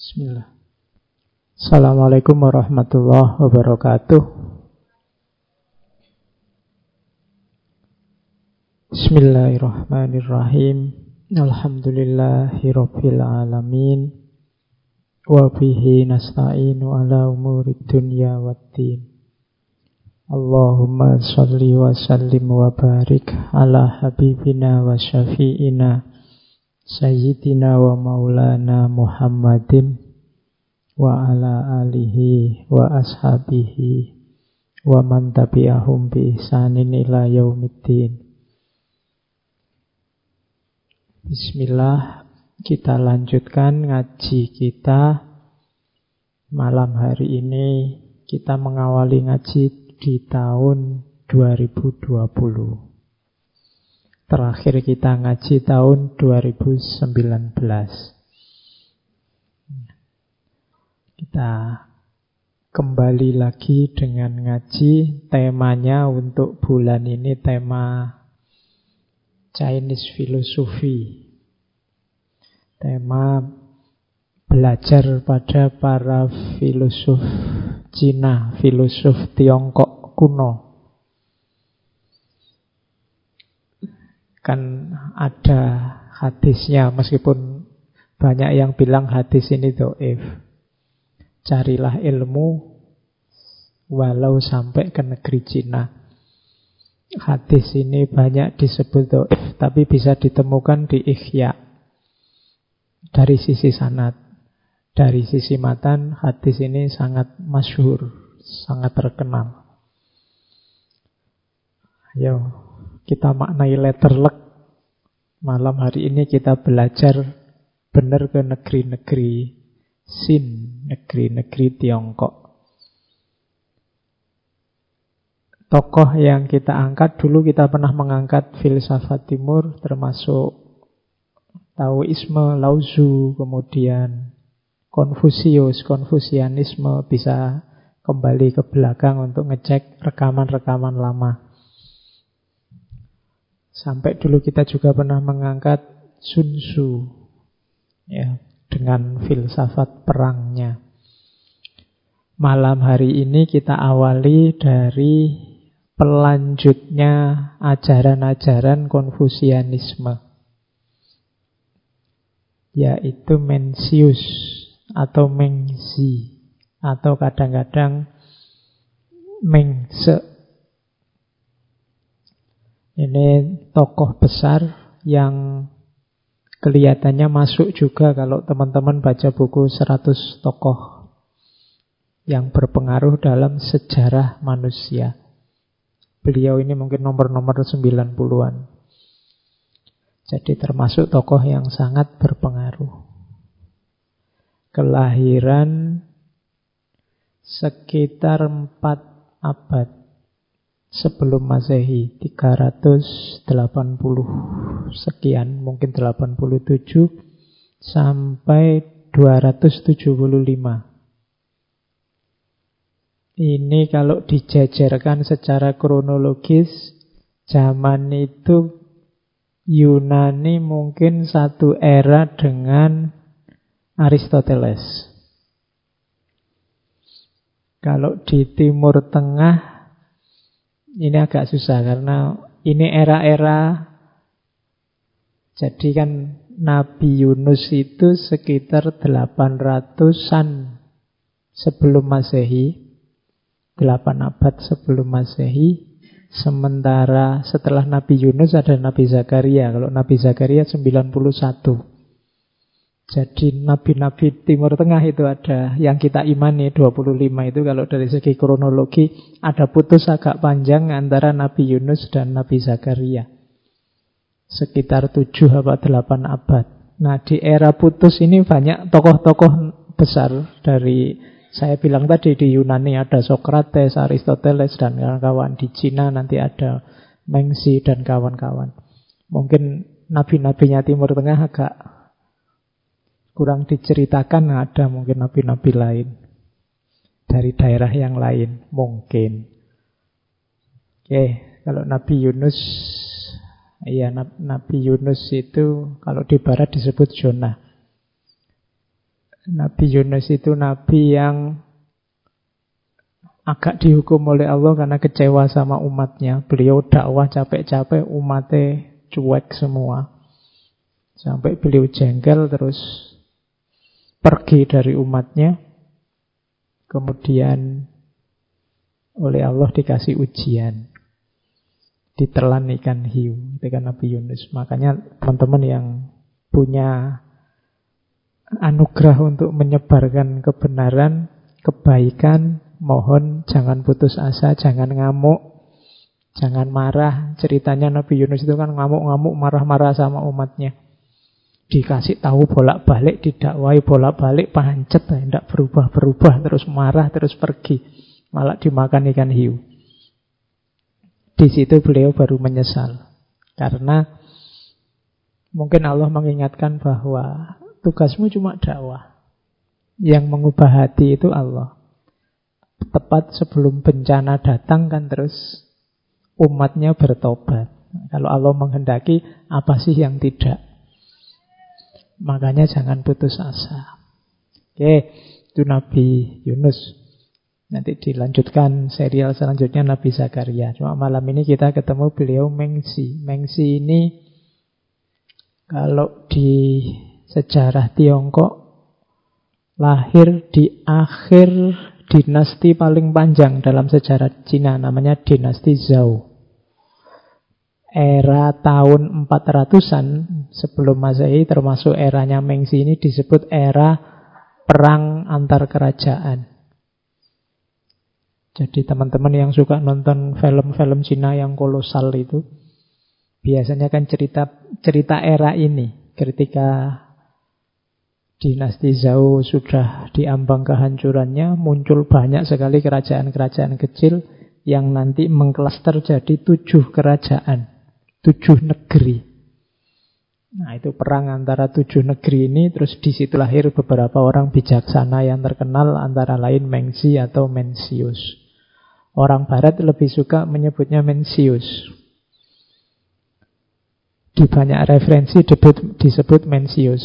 Bismillah. Assalamualaikum warahmatullahi wabarakatuh. Bismillahirrahmanirrahim. Alhamdulillahirabbil alamin. Wa bihi nasta'inu ala umuri dunya waddin. Allahumma salli wa sallim wa barik ala habibina wa syafi'ina Sayyidina wa maulana Muhammadin wa ala alihi wa ashabihi wa man tabi'ahum bi ihsanin ila yaumiddin. Bismillah, kita lanjutkan ngaji kita malam hari ini. Kita mengawali ngaji di tahun 2020. Terakhir kita ngaji tahun 2019. Kita kembali lagi dengan ngaji. Temanya untuk bulan ini tema Chinese Philosophy. Tema belajar pada para filosof Cina, filosof Tiongkok kuno. Kan ada hadisnya meskipun banyak yang bilang hadis ini do'if. Carilah ilmu walau sampai ke negeri Cina. Hadis ini banyak disebut do'if, tapi bisa ditemukan di ikhya. Dari sisi sanat. Dari sisi matan, hadis ini sangat masyhur, sangat terkenal. Yo, kita maknai letter luck. Malam hari ini kita belajar benar ke negeri-negeri Sin, negeri-negeri Tiongkok. Tokoh yang kita angkat dulu kita pernah mengangkat filsafat timur termasuk Taoisme, Lao-Tzu, kemudian Konfusius, Konfusianisme bisa kembali ke belakang untuk ngecek rekaman-rekaman lama. Sampai dulu kita juga pernah mengangkat Sun Tzu ya, dengan filsafat perangnya. Malam hari ini kita awali dari pelanjutnya ajaran-ajaran Konfusianisme yaitu Mencius atau Mengzi atau kadang-kadang Mengse ini tokoh besar yang kelihatannya masuk juga kalau teman-teman baca buku 100 tokoh yang berpengaruh dalam sejarah manusia. Beliau ini mungkin nomor-nomor 90-an. Jadi termasuk tokoh yang sangat berpengaruh. Kelahiran sekitar 4 abad sebelum Masehi 380 sekian mungkin 87 sampai 275 ini kalau dijajarkan secara kronologis zaman itu Yunani mungkin satu era dengan Aristoteles. Kalau di Timur Tengah ini agak susah karena ini era-era jadi kan Nabi Yunus itu sekitar 800-an sebelum Masehi. 8 abad sebelum Masehi. Sementara setelah Nabi Yunus ada Nabi Zakaria. Kalau Nabi Zakaria 91. Jadi nabi-nabi Timur Tengah itu ada yang kita imani 25 itu kalau dari segi kronologi ada putus agak panjang antara Nabi Yunus dan Nabi Zakaria. Sekitar 7 atau 8 abad. Nah di era putus ini banyak tokoh-tokoh besar dari saya bilang tadi di Yunani ada Socrates, Aristoteles dan kawan-kawan. Di Cina nanti ada Mengzi dan kawan-kawan. Mungkin nabi-nabinya Timur Tengah agak kurang diceritakan ada mungkin nabi-nabi lain dari daerah yang lain mungkin. Oke, kalau Nabi Yunus iya Nabi Yunus itu kalau di barat disebut Jonah. Nabi Yunus itu nabi yang agak dihukum oleh Allah karena kecewa sama umatnya. Beliau dakwah capek-capek, umatnya cuek semua. Sampai beliau jengkel terus pergi dari umatnya. Kemudian oleh Allah dikasih ujian. Ditelan ikan hiu. Itu kan Nabi Yunus. Makanya teman-teman yang punya anugerah untuk menyebarkan kebenaran, kebaikan, mohon jangan putus asa, jangan ngamuk, jangan marah. Ceritanya Nabi Yunus itu kan ngamuk-ngamuk, marah-marah sama umatnya. Dikasih tahu bolak-balik, didakwai bolak-balik, pancet, tidak berubah-berubah, terus marah, terus pergi. Malah dimakan ikan hiu. Di situ beliau baru menyesal. Karena mungkin Allah mengingatkan bahwa tugasmu cuma dakwah. Yang mengubah hati itu Allah. Tepat sebelum bencana datang kan terus umatnya bertobat. Kalau Allah menghendaki, apa sih yang tidak? Makanya jangan putus asa. Oke, itu Nabi Yunus. Nanti dilanjutkan serial selanjutnya Nabi Zakaria. Cuma malam ini kita ketemu beliau Mengsi. Mengsi ini kalau di sejarah Tiongkok lahir di akhir dinasti paling panjang dalam sejarah Cina namanya dinasti Zhou. Era tahun 400-an sebelum Masehi termasuk eranya Mengzi ini disebut era perang antar kerajaan. Jadi teman-teman yang suka nonton film-film Cina yang kolosal itu biasanya kan cerita cerita era ini ketika dinasti Zhou sudah diambang kehancurannya, muncul banyak sekali kerajaan-kerajaan kecil yang nanti mengklaster jadi tujuh kerajaan, tujuh negeri. Nah itu perang antara tujuh negeri ini, terus di situ lahir beberapa orang bijaksana yang terkenal antara lain Mengzi atau Mencius. Orang Barat lebih suka menyebutnya Mencius. Di banyak referensi disebut, disebut Mencius.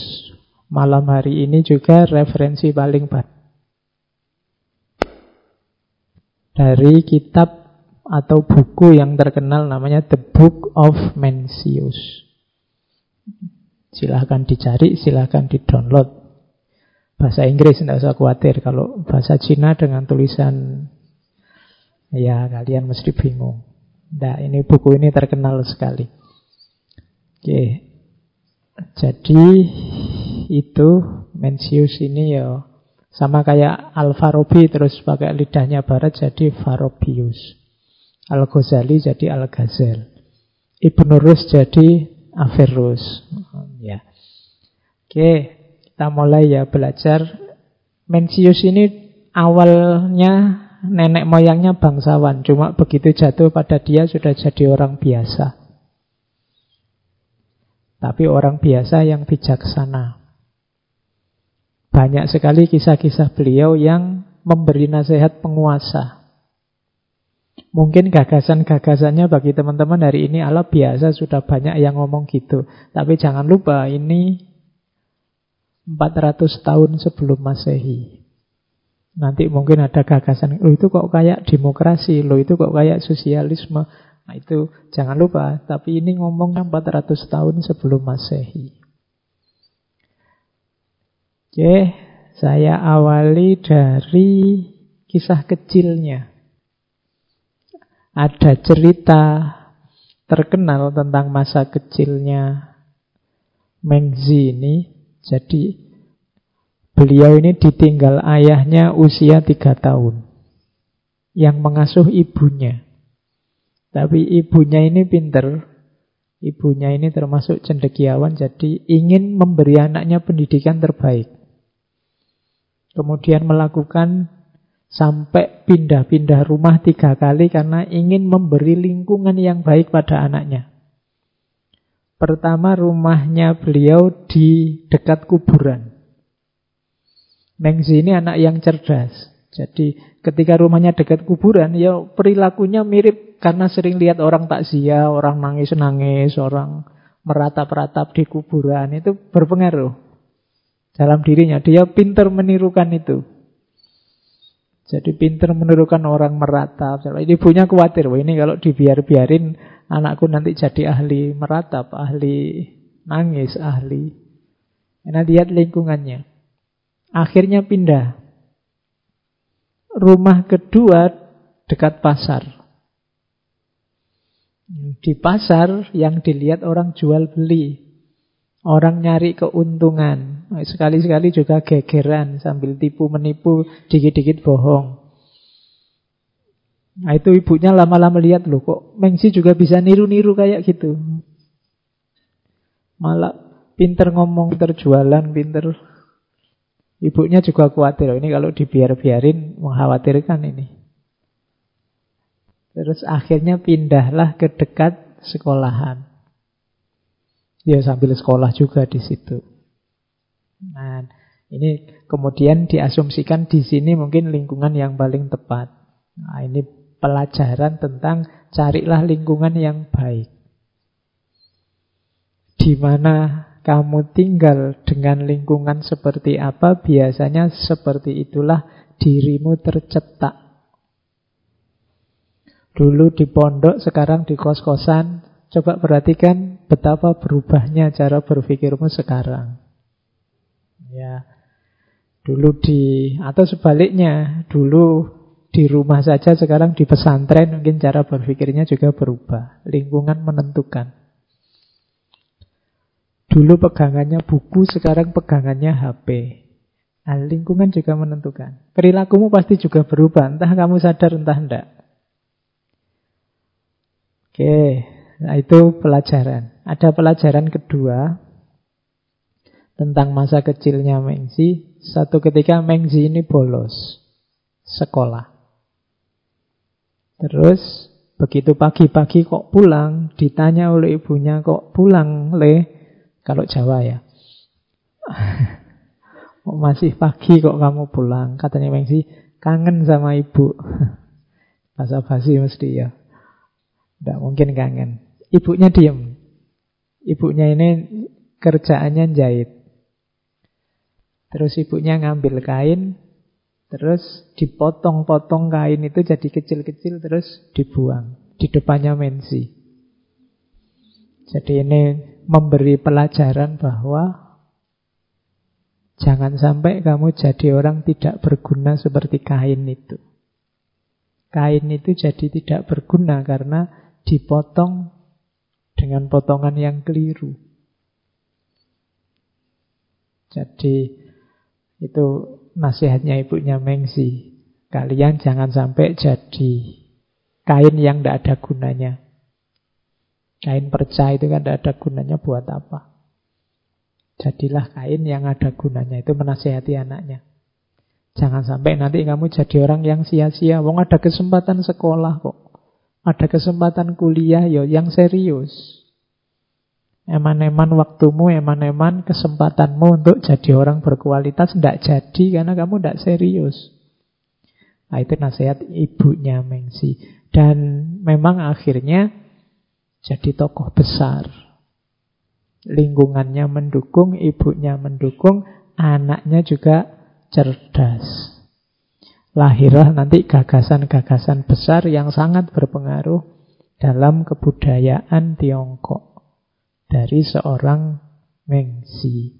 Malam hari ini juga referensi paling baik dari kitab atau buku yang terkenal namanya The Book of Mencius. Silahkan dicari, silahkan di-download. Bahasa Inggris tidak usah khawatir. Kalau bahasa Cina dengan tulisan, ya kalian mesti bingung. Nah, ini buku ini terkenal sekali. Oke, jadi itu Mencius ini ya sama kayak Al-Farabi terus pakai lidahnya barat jadi Farabius. Al-Ghazali jadi Al-Ghazal. Ibnu Rus jadi Averus. Ya. Oke, kita mulai ya belajar. Mencius ini awalnya nenek moyangnya bangsawan, cuma begitu jatuh pada dia sudah jadi orang biasa. Tapi orang biasa yang bijaksana. Banyak sekali kisah-kisah beliau yang memberi nasihat penguasa. Mungkin gagasan-gagasannya bagi teman-teman hari ini ala biasa sudah banyak yang ngomong gitu. Tapi jangan lupa ini 400 tahun sebelum Masehi. Nanti mungkin ada gagasan, lo itu kok kayak demokrasi, lo itu kok kayak sosialisme. Nah itu jangan lupa, tapi ini ngomongnya 400 tahun sebelum Masehi. Oke, saya awali dari kisah kecilnya. Ada cerita terkenal tentang masa kecilnya Mengzi ini. Jadi beliau ini ditinggal ayahnya usia tiga tahun. Yang mengasuh ibunya. Tapi ibunya ini pinter. Ibunya ini termasuk cendekiawan, jadi ingin memberi anaknya pendidikan terbaik. Kemudian melakukan sampai pindah-pindah rumah tiga kali karena ingin memberi lingkungan yang baik pada anaknya. Pertama rumahnya beliau di dekat kuburan. Mengzi ini anak yang cerdas. Jadi ketika rumahnya dekat kuburan, ya perilakunya mirip karena sering lihat orang takziah, orang nangis-nangis, orang meratap-ratap di kuburan itu berpengaruh. dalam dirinya. Dia pinter menirukan itu. Jadi pinter menirukan orang meratap. Ibunya khawatir, wah ini kalau dibiar-biarin anakku nanti jadi ahli meratap, ahli nangis, ahli. Karena lihat lingkungannya. Akhirnya pindah. Rumah kedua dekat pasar. Di pasar yang dilihat orang jual beli. Orang nyari keuntungan. Sekali-sekali juga gegeran sambil tipu menipu, dikit-dikit bohong. Nah itu ibunya lama-lama lihat loh kok Mengsi juga bisa niru-niru kayak gitu. Malah pinter ngomong, terjualan, pinter. Ibunya juga khawatir, ini kalau dibiar-biarin mengkhawatirkan ini. Terus akhirnya pindahlah ke dekat sekolahan. Ya sambil sekolah juga di situ. Nah, ini kemudian diasumsikan di sini mungkin lingkungan yang paling tepat. Nah, ini pelajaran tentang carilah lingkungan yang baik. Di mana kamu tinggal dengan lingkungan seperti apa, biasanya seperti itulah dirimu tercetak. Dulu di pondok, sekarang di kos-kosan. Coba perhatikan betapa berubahnya cara berpikirmu sekarang. Ya. Dulu di atau sebaliknya, dulu di rumah saja sekarang di pesantren mungkin cara berpikirnya juga berubah. Lingkungan menentukan. Dulu pegangannya buku, sekarang pegangannya HP. Nah, lingkungan juga menentukan. Perilakumu pasti juga berubah, entah kamu sadar entah enggak. Oke, nah itu pelajaran. Ada pelajaran kedua tentang masa kecilnya Mengzi. Satu ketika Mengzi ini bolos sekolah. Terus begitu pagi-pagi kok pulang, ditanya oleh ibunya kok pulang le, kalau Jawa ya. kok masih pagi kok kamu pulang? Katanya Mengzi kangen sama ibu. Bahasa basi mesti ya. Tidak mungkin kangen. Ibunya diem. Ibunya ini kerjaannya jahit. Terus ibunya ngambil kain, terus dipotong-potong kain itu jadi kecil-kecil, terus dibuang di depannya Mensi. Jadi ini memberi pelajaran bahwa jangan sampai kamu jadi orang tidak berguna seperti kain itu. Kain itu jadi tidak berguna karena dipotong dengan potongan yang keliru. Jadi itu nasihatnya ibunya Mengsi. Kalian jangan sampai jadi kain yang tidak ada gunanya. Kain perca itu kan tidak ada gunanya buat apa. Jadilah kain yang ada gunanya. Itu menasihati anaknya. Jangan sampai nanti kamu jadi orang yang sia-sia. Wong ada kesempatan sekolah kok. Ada kesempatan kuliah yo yang serius. Eman-eman waktumu, eman-eman kesempatanmu untuk jadi orang berkualitas tidak jadi karena kamu tidak serius. Nah, itu nasihat ibunya Mengsi. Dan memang akhirnya jadi tokoh besar. Lingkungannya mendukung, ibunya mendukung, anaknya juga cerdas. Lahirlah nanti gagasan-gagasan besar yang sangat berpengaruh dalam kebudayaan Tiongkok dari seorang Mengsi.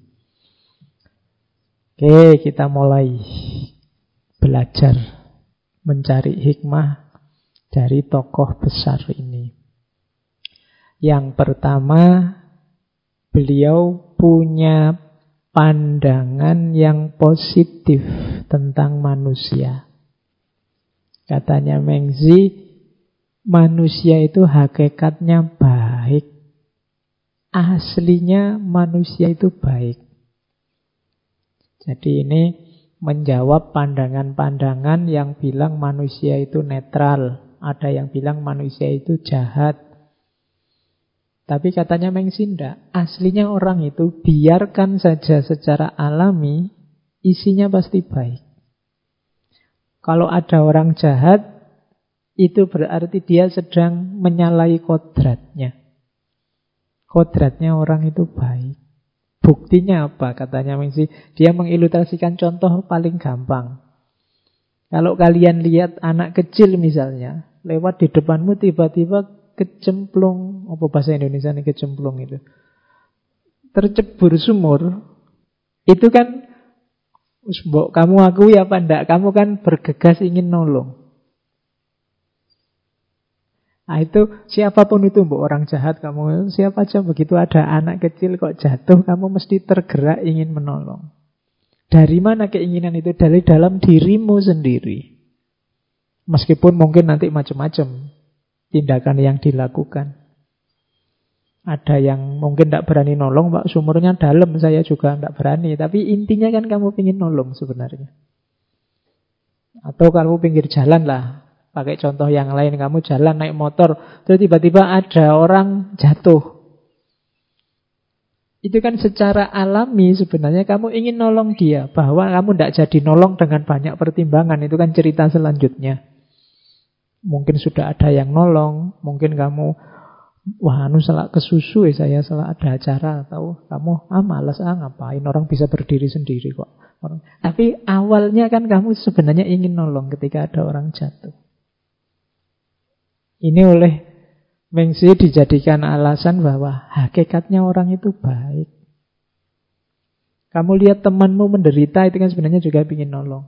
Oke, kita mulai belajar mencari hikmah dari tokoh besar ini. Yang pertama, beliau punya pandangan yang positif tentang manusia. Katanya Mengzi, manusia itu hakikatnya baik aslinya manusia itu baik. Jadi ini menjawab pandangan-pandangan yang bilang manusia itu netral. Ada yang bilang manusia itu jahat. Tapi katanya Mengsinda, aslinya orang itu biarkan saja secara alami, isinya pasti baik. Kalau ada orang jahat, itu berarti dia sedang menyalahi kodratnya. Kodratnya orang itu baik. Buktinya apa? Katanya Mengsi. Dia mengilustrasikan contoh paling gampang. Kalau kalian lihat anak kecil misalnya, lewat di depanmu tiba-tiba kecemplung, apa bahasa Indonesia ini kecemplung itu? Tercebur sumur, itu kan kamu akui apa enggak? Kamu kan bergegas ingin nolong. Nah itu siapa pun itu, bu orang jahat kamu, siapa aja begitu ada anak kecil kok jatuh, kamu mesti tergerak ingin menolong. Dari mana keinginan itu? Dari dalam dirimu sendiri. Meskipun mungkin nanti macam-macam tindakan yang dilakukan. Ada yang mungkin tidak berani nolong, Pak, sumurnya dalam, saya juga tidak berani. Tapi intinya kan kamu ingin nolong sebenarnya. Atau kamu pinggir jalan lah, Pakai contoh yang lain, kamu jalan naik motor, terus tiba-tiba ada orang jatuh. Itu kan secara alami sebenarnya kamu ingin nolong dia. Bahwa kamu tidak jadi nolong dengan banyak pertimbangan. Itu kan cerita selanjutnya. Mungkin sudah ada yang nolong. Mungkin kamu, wah anu salah kesusu ya saya salah ada acara. Tahu kamu, ah malas ah ngapain. Orang bisa berdiri sendiri kok. Tapi awalnya kan kamu sebenarnya ingin nolong ketika ada orang jatuh. Ini oleh Mengsi dijadikan alasan bahwa hakikatnya orang itu baik. Kamu lihat temanmu menderita itu kan sebenarnya juga ingin nolong.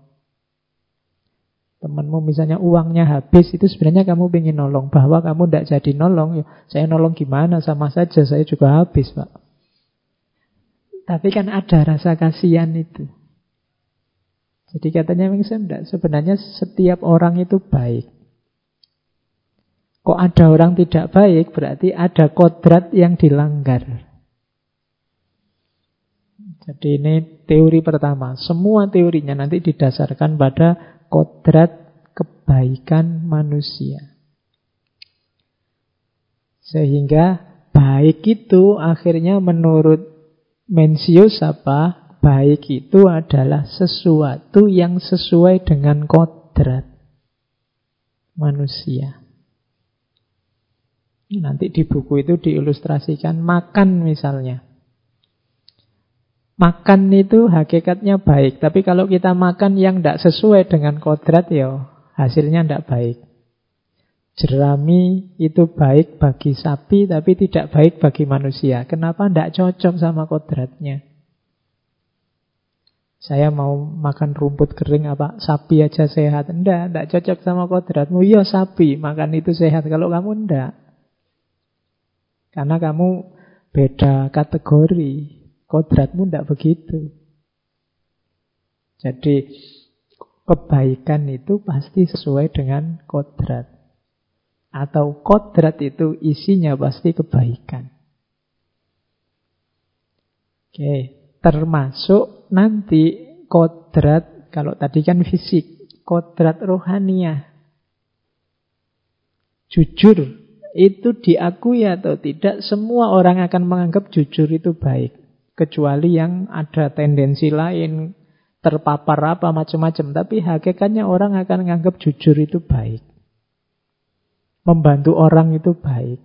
Temanmu misalnya uangnya habis itu sebenarnya kamu ingin nolong. Bahwa kamu tidak jadi nolong, ya, saya nolong gimana sama saja saya juga habis pak. Tapi kan ada rasa kasihan itu. Jadi katanya Mengsi sebenarnya setiap orang itu baik. Kok ada orang tidak baik, berarti ada kodrat yang dilanggar. Jadi ini teori pertama. Semua teorinya nanti didasarkan pada kodrat kebaikan manusia. Sehingga baik itu akhirnya menurut Mencius apa? Baik itu adalah sesuatu yang sesuai dengan kodrat manusia. Nanti di buku itu diilustrasikan makan misalnya. Makan itu hakikatnya baik, tapi kalau kita makan yang tidak sesuai dengan kodrat ya hasilnya tidak baik. Jerami itu baik bagi sapi tapi tidak baik bagi manusia. Kenapa tidak cocok sama kodratnya? Saya mau makan rumput kering apa sapi aja sehat. Enggak, enggak cocok sama kodratmu. Iya sapi, makan itu sehat. Kalau kamu enggak. Karena kamu beda kategori. Kodratmu tidak begitu. Jadi kebaikan itu pasti sesuai dengan kodrat. Atau kodrat itu isinya pasti kebaikan. Oke, termasuk nanti kodrat, kalau tadi kan fisik, kodrat rohaniah. Jujur, itu diakui atau tidak, semua orang akan menganggap jujur itu baik. Kecuali yang ada tendensi lain, terpapar apa macam-macam. Tapi hakikatnya orang akan menganggap jujur itu baik. Membantu orang itu baik.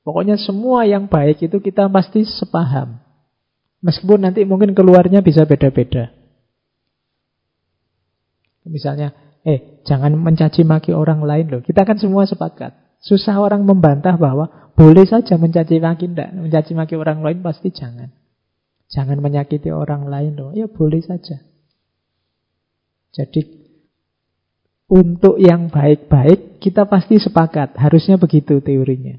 Pokoknya semua yang baik itu kita pasti sepaham. Meskipun nanti mungkin keluarnya bisa beda-beda. Misalnya, eh jangan mencaci maki orang lain loh. Kita kan semua sepakat. Susah orang membantah bahwa boleh saja mencaci maki tidak. Mencaci maki orang lain pasti jangan. Jangan menyakiti orang lain loh. Ya boleh saja. Jadi untuk yang baik-baik kita pasti sepakat. Harusnya begitu teorinya.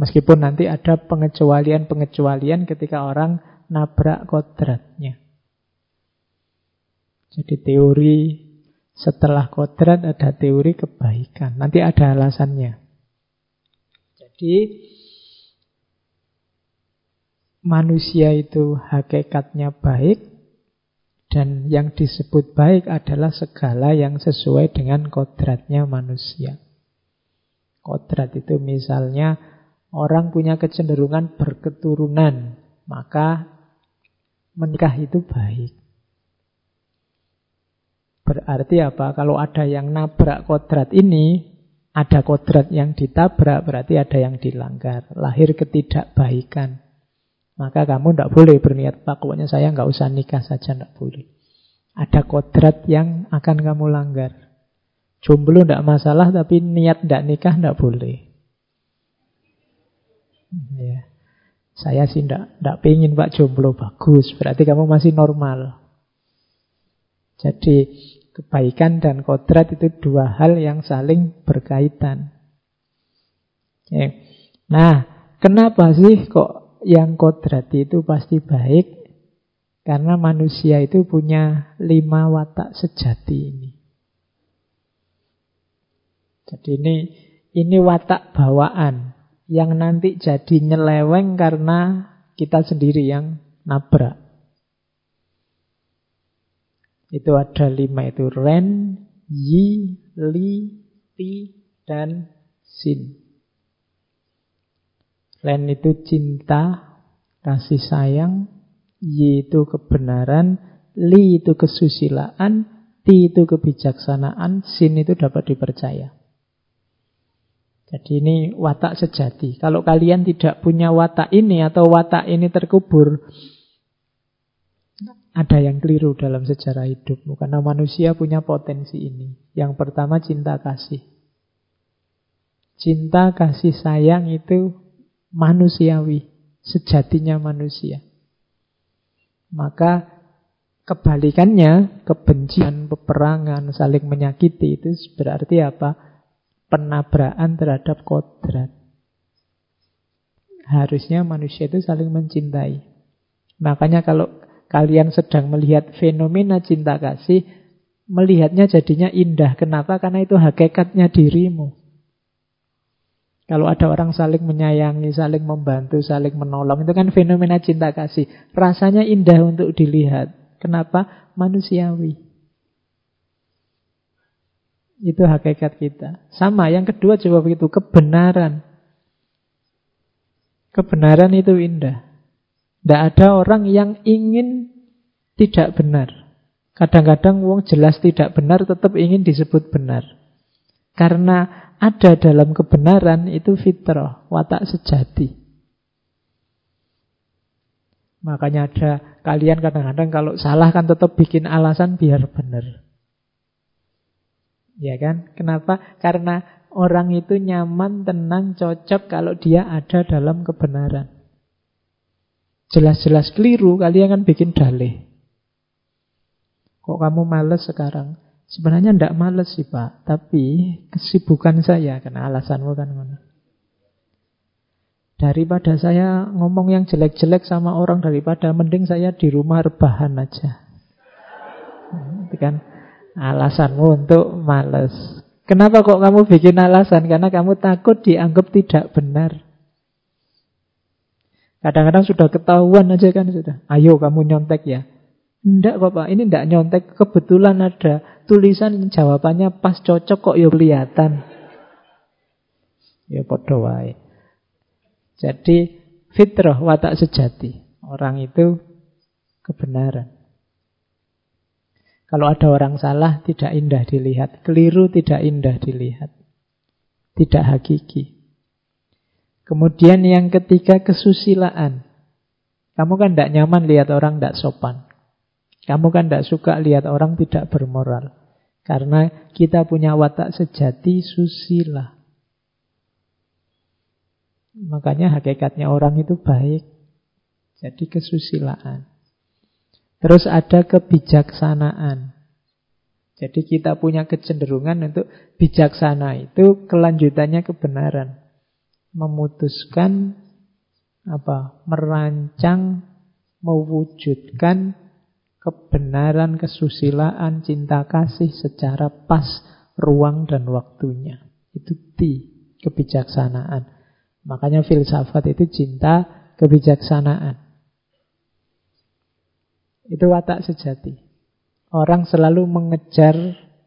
Meskipun nanti ada pengecualian-pengecualian ketika orang nabrak kodratnya. Jadi teori setelah kodrat ada teori kebaikan. Nanti ada alasannya. Jadi manusia itu hakikatnya baik dan yang disebut baik adalah segala yang sesuai dengan kodratnya manusia. Kodrat itu misalnya orang punya kecenderungan berketurunan, maka menikah itu baik. Berarti apa? Kalau ada yang nabrak kodrat ini, ada kodrat yang ditabrak, berarti ada yang dilanggar. Lahir ketidakbaikan. Maka kamu tidak boleh berniat, Pak, pokoknya saya nggak usah nikah saja, tidak boleh. Ada kodrat yang akan kamu langgar. Jomblo tidak masalah, tapi niat tidak nikah tidak boleh. Ya. Saya sih tidak tidak pengen Pak jomblo bagus. Berarti kamu masih normal. Jadi kebaikan dan kodrat itu dua hal yang saling berkaitan. Ya. Nah, kenapa sih kok yang kodrat itu pasti baik? Karena manusia itu punya lima watak sejati ini. Jadi ini ini watak bawaan yang nanti jadi nyeleweng karena kita sendiri yang nabrak. Itu ada lima itu ren, yi, li, ti, dan sin. Ren itu cinta, kasih sayang, Y itu kebenaran, Li itu kesusilaan, Ti itu kebijaksanaan, Sin itu dapat dipercaya. Jadi ini watak sejati. Kalau kalian tidak punya watak ini atau watak ini terkubur, ada yang keliru dalam sejarah hidupmu. Karena manusia punya potensi ini. Yang pertama cinta kasih. Cinta kasih sayang itu manusiawi. Sejatinya manusia. Maka kebalikannya, kebencian, peperangan, saling menyakiti itu berarti apa? Penabrakan terhadap kodrat. Harusnya manusia itu saling mencintai. Makanya kalau kalian sedang melihat fenomena cinta kasih, melihatnya jadinya indah. Kenapa? Karena itu hakikatnya dirimu. Kalau ada orang saling menyayangi, saling membantu, saling menolong, itu kan fenomena cinta kasih. Rasanya indah untuk dilihat. Kenapa? Manusiawi. Itu hakikat kita. Sama, yang kedua coba begitu, kebenaran. Kebenaran itu indah. Tidak ada orang yang ingin tidak benar. Kadang-kadang wong jelas tidak benar tetap ingin disebut benar. Karena ada dalam kebenaran itu fitrah, watak sejati. Makanya ada kalian kadang-kadang kalau salah kan tetap bikin alasan biar benar. Ya kan? Kenapa? Karena orang itu nyaman, tenang, cocok kalau dia ada dalam kebenaran. Jelas-jelas keliru, kalian kan bikin dalih. Kok kamu males sekarang? Sebenarnya tidak males sih Pak, tapi kesibukan saya karena alasanmu kan mana. Daripada saya ngomong yang jelek-jelek sama orang daripada mending saya di rumah rebahan aja. Itu kan alasanmu untuk males. Kenapa kok kamu bikin alasan? Karena kamu takut dianggap tidak benar. Kadang-kadang sudah ketahuan aja kan sudah. Ayo kamu nyontek ya. Tidak kok Pak, ini tidak nyontek. Kebetulan ada tulisan jawabannya pas cocok kok ya kelihatan. Ya podo wae. Jadi fitrah watak sejati. Orang itu kebenaran. Kalau ada orang salah tidak indah dilihat, keliru tidak indah dilihat. Tidak hakiki. Kemudian yang ketiga kesusilaan. Kamu kan tidak nyaman lihat orang tidak sopan. Kamu kan tidak suka lihat orang tidak bermoral. Karena kita punya watak sejati susila. Makanya hakikatnya orang itu baik. Jadi kesusilaan. Terus ada kebijaksanaan. Jadi kita punya kecenderungan untuk bijaksana itu kelanjutannya kebenaran. Memutuskan apa? Merancang, mewujudkan kebenaran, kesusilaan, cinta kasih secara pas ruang dan waktunya. Itu ti, kebijaksanaan. Makanya filsafat itu cinta kebijaksanaan. Itu watak sejati. Orang selalu mengejar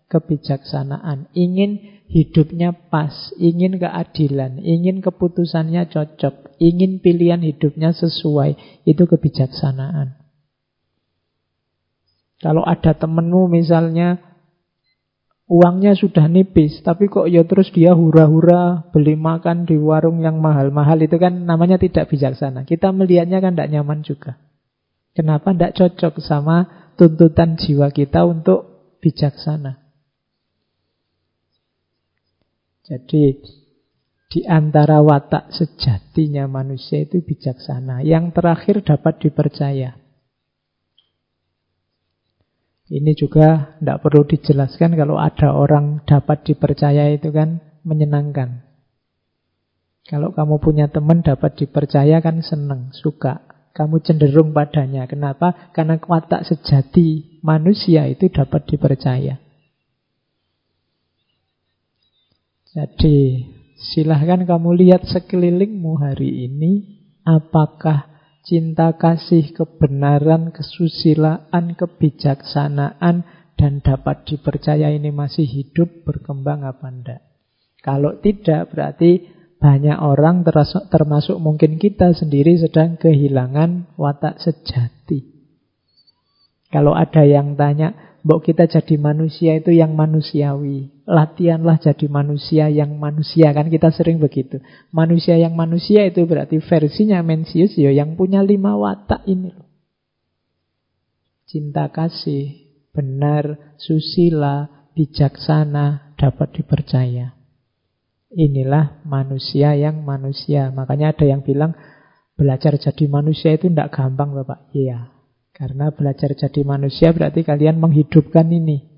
kebijaksanaan, ingin hidupnya pas, ingin keadilan, ingin keputusannya cocok, ingin pilihan hidupnya sesuai. Itu kebijaksanaan. Kalau ada temenmu misalnya Uangnya sudah nipis, tapi kok ya terus dia hura-hura beli makan di warung yang mahal-mahal itu kan namanya tidak bijaksana. Kita melihatnya kan tidak nyaman juga. Kenapa tidak cocok sama tuntutan jiwa kita untuk bijaksana? Jadi di antara watak sejatinya manusia itu bijaksana. Yang terakhir dapat dipercaya. Ini juga tidak perlu dijelaskan kalau ada orang dapat dipercaya itu kan menyenangkan. Kalau kamu punya teman dapat dipercaya kan senang, suka. Kamu cenderung padanya. Kenapa? Karena watak sejati manusia itu dapat dipercaya. Jadi Silahkan kamu lihat sekelilingmu hari ini. Apakah cinta kasih, kebenaran, kesusilaan, kebijaksanaan, dan dapat dipercaya ini masih hidup, berkembang apa enggak? Kalau tidak, berarti banyak orang termasuk mungkin kita sendiri sedang kehilangan watak sejati. Kalau ada yang tanya, Mbok kita jadi manusia itu yang manusiawi. Latihanlah jadi manusia yang manusia. Kan kita sering begitu. Manusia yang manusia itu berarti versinya Mencius ya yang punya lima watak ini loh. Cinta kasih, benar, susila, bijaksana, dapat dipercaya. Inilah manusia yang manusia. Makanya ada yang bilang belajar jadi manusia itu tidak gampang Bapak. Iya, karena belajar jadi manusia berarti kalian menghidupkan ini.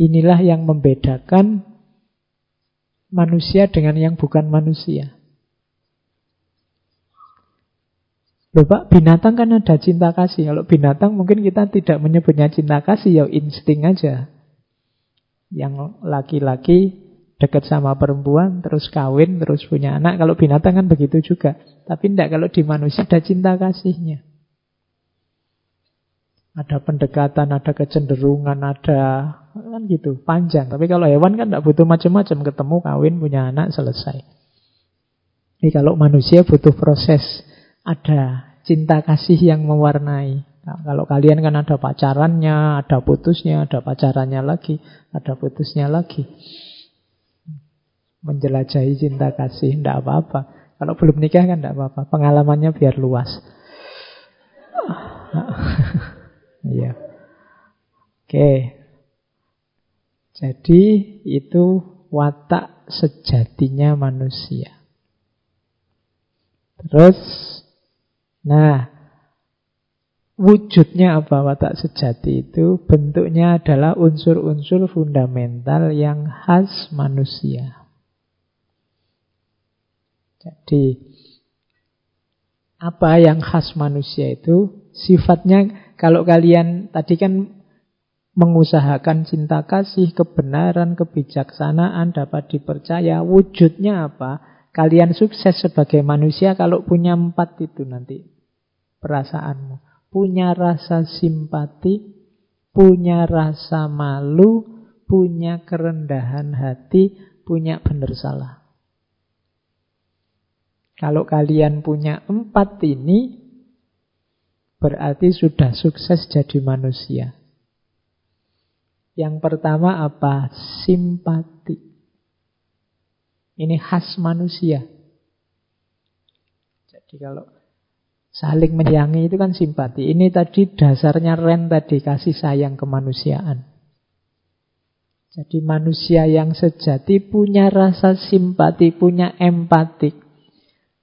Inilah yang membedakan manusia dengan yang bukan manusia. Loh binatang kan ada cinta kasih. Kalau binatang mungkin kita tidak menyebutnya cinta kasih, ya insting aja. Yang laki-laki dekat sama perempuan, terus kawin, terus punya anak. Kalau binatang kan begitu juga. Tapi tidak, kalau di manusia ada cinta kasihnya. Ada pendekatan, ada kecenderungan, ada kan gitu, panjang. Tapi kalau hewan kan tidak butuh macam-macam, ketemu, kawin, punya anak, selesai. Ini kalau manusia butuh proses, ada cinta kasih yang mewarnai. Nah, kalau kalian kan ada pacarannya, ada putusnya, ada pacarannya lagi, ada putusnya lagi. Menjelajahi cinta kasih, tidak apa-apa. Kalau belum nikah kan tidak apa-apa, pengalamannya biar luas. Ya. Oke. Jadi itu watak sejatinya manusia. Terus, nah, wujudnya apa watak sejati itu? Bentuknya adalah unsur-unsur fundamental yang khas manusia. Jadi, apa yang khas manusia itu? Sifatnya kalau kalian tadi kan mengusahakan cinta kasih, kebenaran, kebijaksanaan dapat dipercaya, wujudnya apa? Kalian sukses sebagai manusia kalau punya empat itu nanti perasaanmu. Punya rasa simpati, punya rasa malu, punya kerendahan hati, punya benar salah. Kalau kalian punya empat ini, berarti sudah sukses jadi manusia. Yang pertama apa? Simpati. Ini khas manusia. Jadi kalau saling menyayangi itu kan simpati. Ini tadi dasarnya Ren tadi kasih sayang kemanusiaan. Jadi manusia yang sejati punya rasa simpati, punya empati.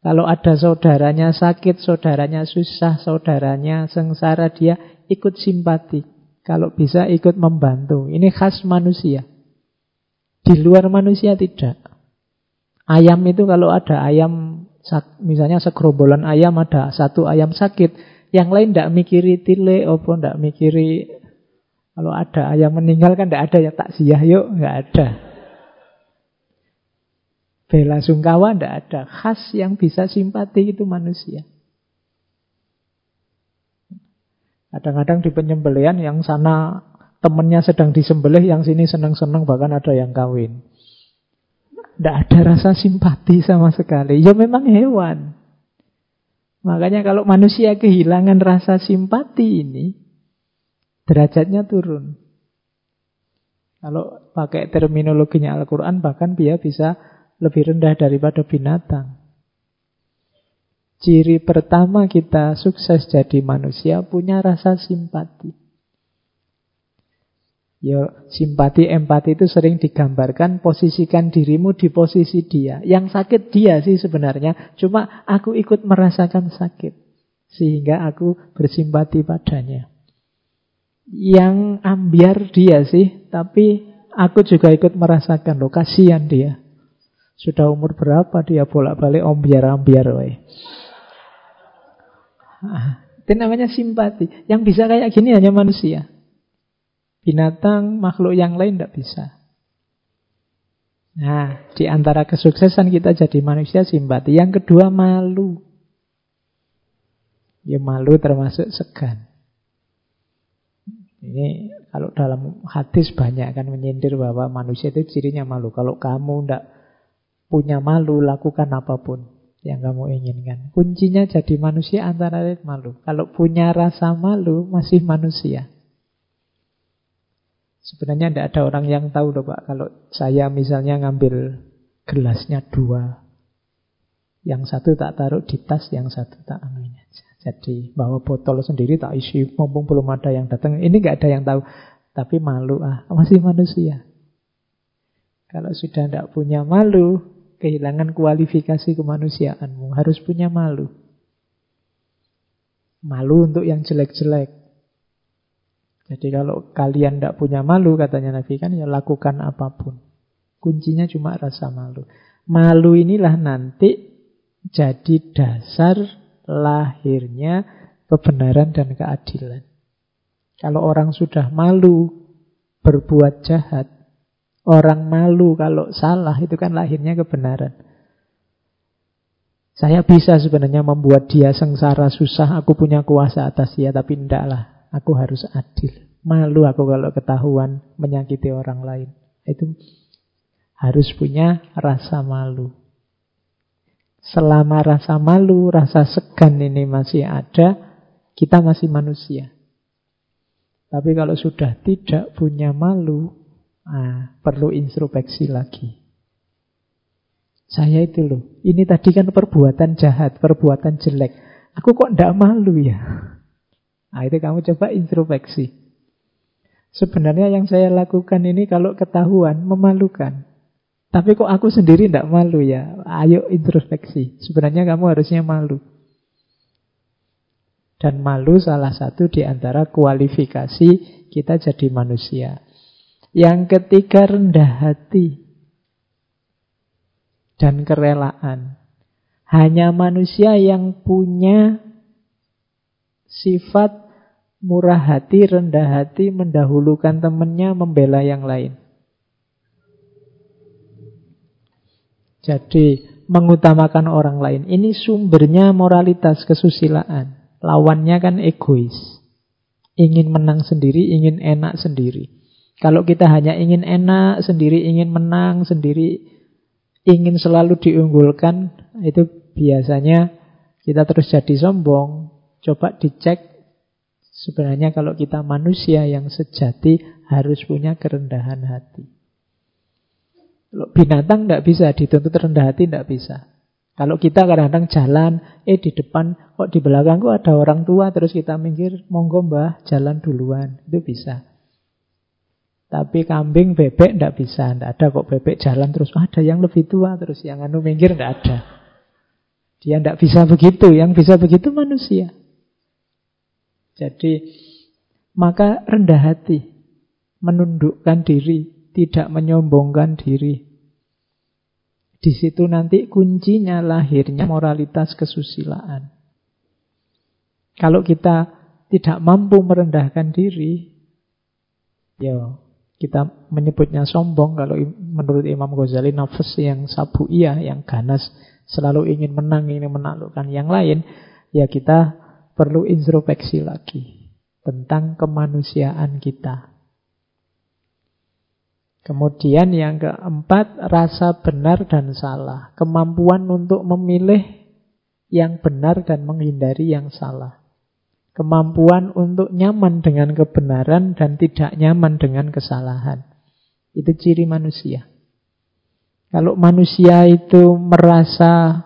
Kalau ada saudaranya sakit, saudaranya susah, saudaranya sengsara, dia ikut simpati. Kalau bisa ikut membantu. Ini khas manusia. Di luar manusia tidak. Ayam itu kalau ada ayam, misalnya segerombolan ayam ada satu ayam sakit, yang lain tidak mikiri tile, apa tidak mikiri kalau ada ayam meninggal kan tidak ada ya tak takziah yuk, nggak ada. Bela sungkawa tidak ada. Khas yang bisa simpati itu manusia. Kadang-kadang di penyembelian yang sana temennya sedang disembelih, yang sini senang-senang bahkan ada yang kawin. Tidak ada rasa simpati sama sekali. Ya memang hewan. Makanya kalau manusia kehilangan rasa simpati ini, derajatnya turun. Kalau pakai terminologinya Al-Quran, bahkan dia bisa lebih rendah daripada binatang. Ciri pertama kita sukses jadi manusia punya rasa simpati. Ya, simpati, empati itu sering digambarkan posisikan dirimu di posisi dia. Yang sakit dia sih sebenarnya, cuma aku ikut merasakan sakit. Sehingga aku bersimpati padanya. Yang ambiar dia sih, tapi aku juga ikut merasakan loh, kasihan dia. Sudah umur berapa dia bolak-balik ombiar-ambiar wae. Ah, itu namanya simpati. Yang bisa kayak gini hanya manusia. Binatang, makhluk yang lain tidak bisa. Nah, di antara kesuksesan kita jadi manusia simpati. Yang kedua malu. Ya malu termasuk segan. Ini kalau dalam hadis banyak kan menyindir bahwa manusia itu cirinya malu. Kalau kamu tidak punya malu, lakukan apa pun yang kamu inginkan. Kuncinya jadi manusia antara lain malu. Kalau punya rasa malu, masih manusia. Sebenarnya tidak ada orang yang tahu loh Pak. Kalau saya misalnya ngambil gelasnya dua. Yang satu tak taruh di tas, yang satu tak anuin aja. Jadi bawa botol sendiri tak isi, mumpung belum ada yang datang. Ini nggak ada yang tahu. Tapi malu, ah masih manusia. Kalau sudah tidak punya malu, kehilangan kualifikasi kemanusiaanmu. Harus punya malu. Malu untuk yang jelek-jelek. Jadi kalau kalian tidak punya malu, katanya Nabi kan, ya lakukan apa pun. Kuncinya cuma rasa malu. Malu inilah nanti jadi dasar lahirnya kebenaran dan keadilan. Kalau orang sudah malu berbuat jahat, Orang malu kalau salah itu kan lahirnya kebenaran. Saya bisa sebenarnya membuat dia sengsara susah, aku punya kuasa atas dia, tapi tidak lah. Aku harus adil. Malu aku kalau ketahuan menyakiti orang lain. Itu harus punya rasa malu. Selama rasa malu, rasa segan ini masih ada, kita masih manusia. Tapi kalau sudah tidak punya malu, Nah, perlu introspeksi lagi. Saya itu loh, ini tadi kan perbuatan jahat, perbuatan jelek. Aku kok ndak malu ya? Nah, itu kamu coba introspeksi. Sebenarnya yang saya lakukan ini kalau ketahuan memalukan. Tapi kok aku sendiri ndak malu ya? Ayo introspeksi. Sebenarnya kamu harusnya malu. Dan malu salah satu di antara kualifikasi kita jadi manusia. Yang ketiga rendah hati dan kerelaan. Hanya manusia yang punya sifat murah hati, rendah hati, mendahulukan temannya, membela yang lain. Jadi mengutamakan orang lain. Ini sumbernya moralitas kesusilaan. Lawannya kan egois. Ingin menang sendiri, ingin enak sendiri. Kalau kita hanya ingin enak sendiri, ingin menang sendiri, ingin selalu diunggulkan, itu biasanya kita terus jadi sombong. Coba dicek, sebenarnya kalau kita manusia yang sejati harus punya kerendahan hati. Kalau binatang tidak bisa dituntut rendah hati, tidak bisa. Kalau kita kadang-kadang jalan, eh di depan, kok di belakang kok ada orang tua, terus kita minggir, monggo mbah, jalan duluan. Itu bisa. Tapi kambing, bebek tidak bisa. Tidak ada kok bebek jalan terus. Ada yang lebih tua terus. Yang anu minggir tidak ada. Dia tidak bisa begitu. Yang bisa begitu manusia. Jadi maka rendah hati. Menundukkan diri. Tidak menyombongkan diri. Di situ nanti kuncinya lahirnya moralitas kesusilaan. Kalau kita tidak mampu merendahkan diri, ya kita menyebutnya sombong kalau menurut Imam Ghazali nafas yang sabu iya, yang ganas, selalu ingin menang, ingin menaklukkan yang lain, ya kita perlu introspeksi lagi tentang kemanusiaan kita. Kemudian yang keempat, rasa benar dan salah. Kemampuan untuk memilih yang benar dan menghindari yang salah. Kemampuan untuk nyaman dengan kebenaran dan tidak nyaman dengan kesalahan. Itu ciri manusia. Kalau manusia itu merasa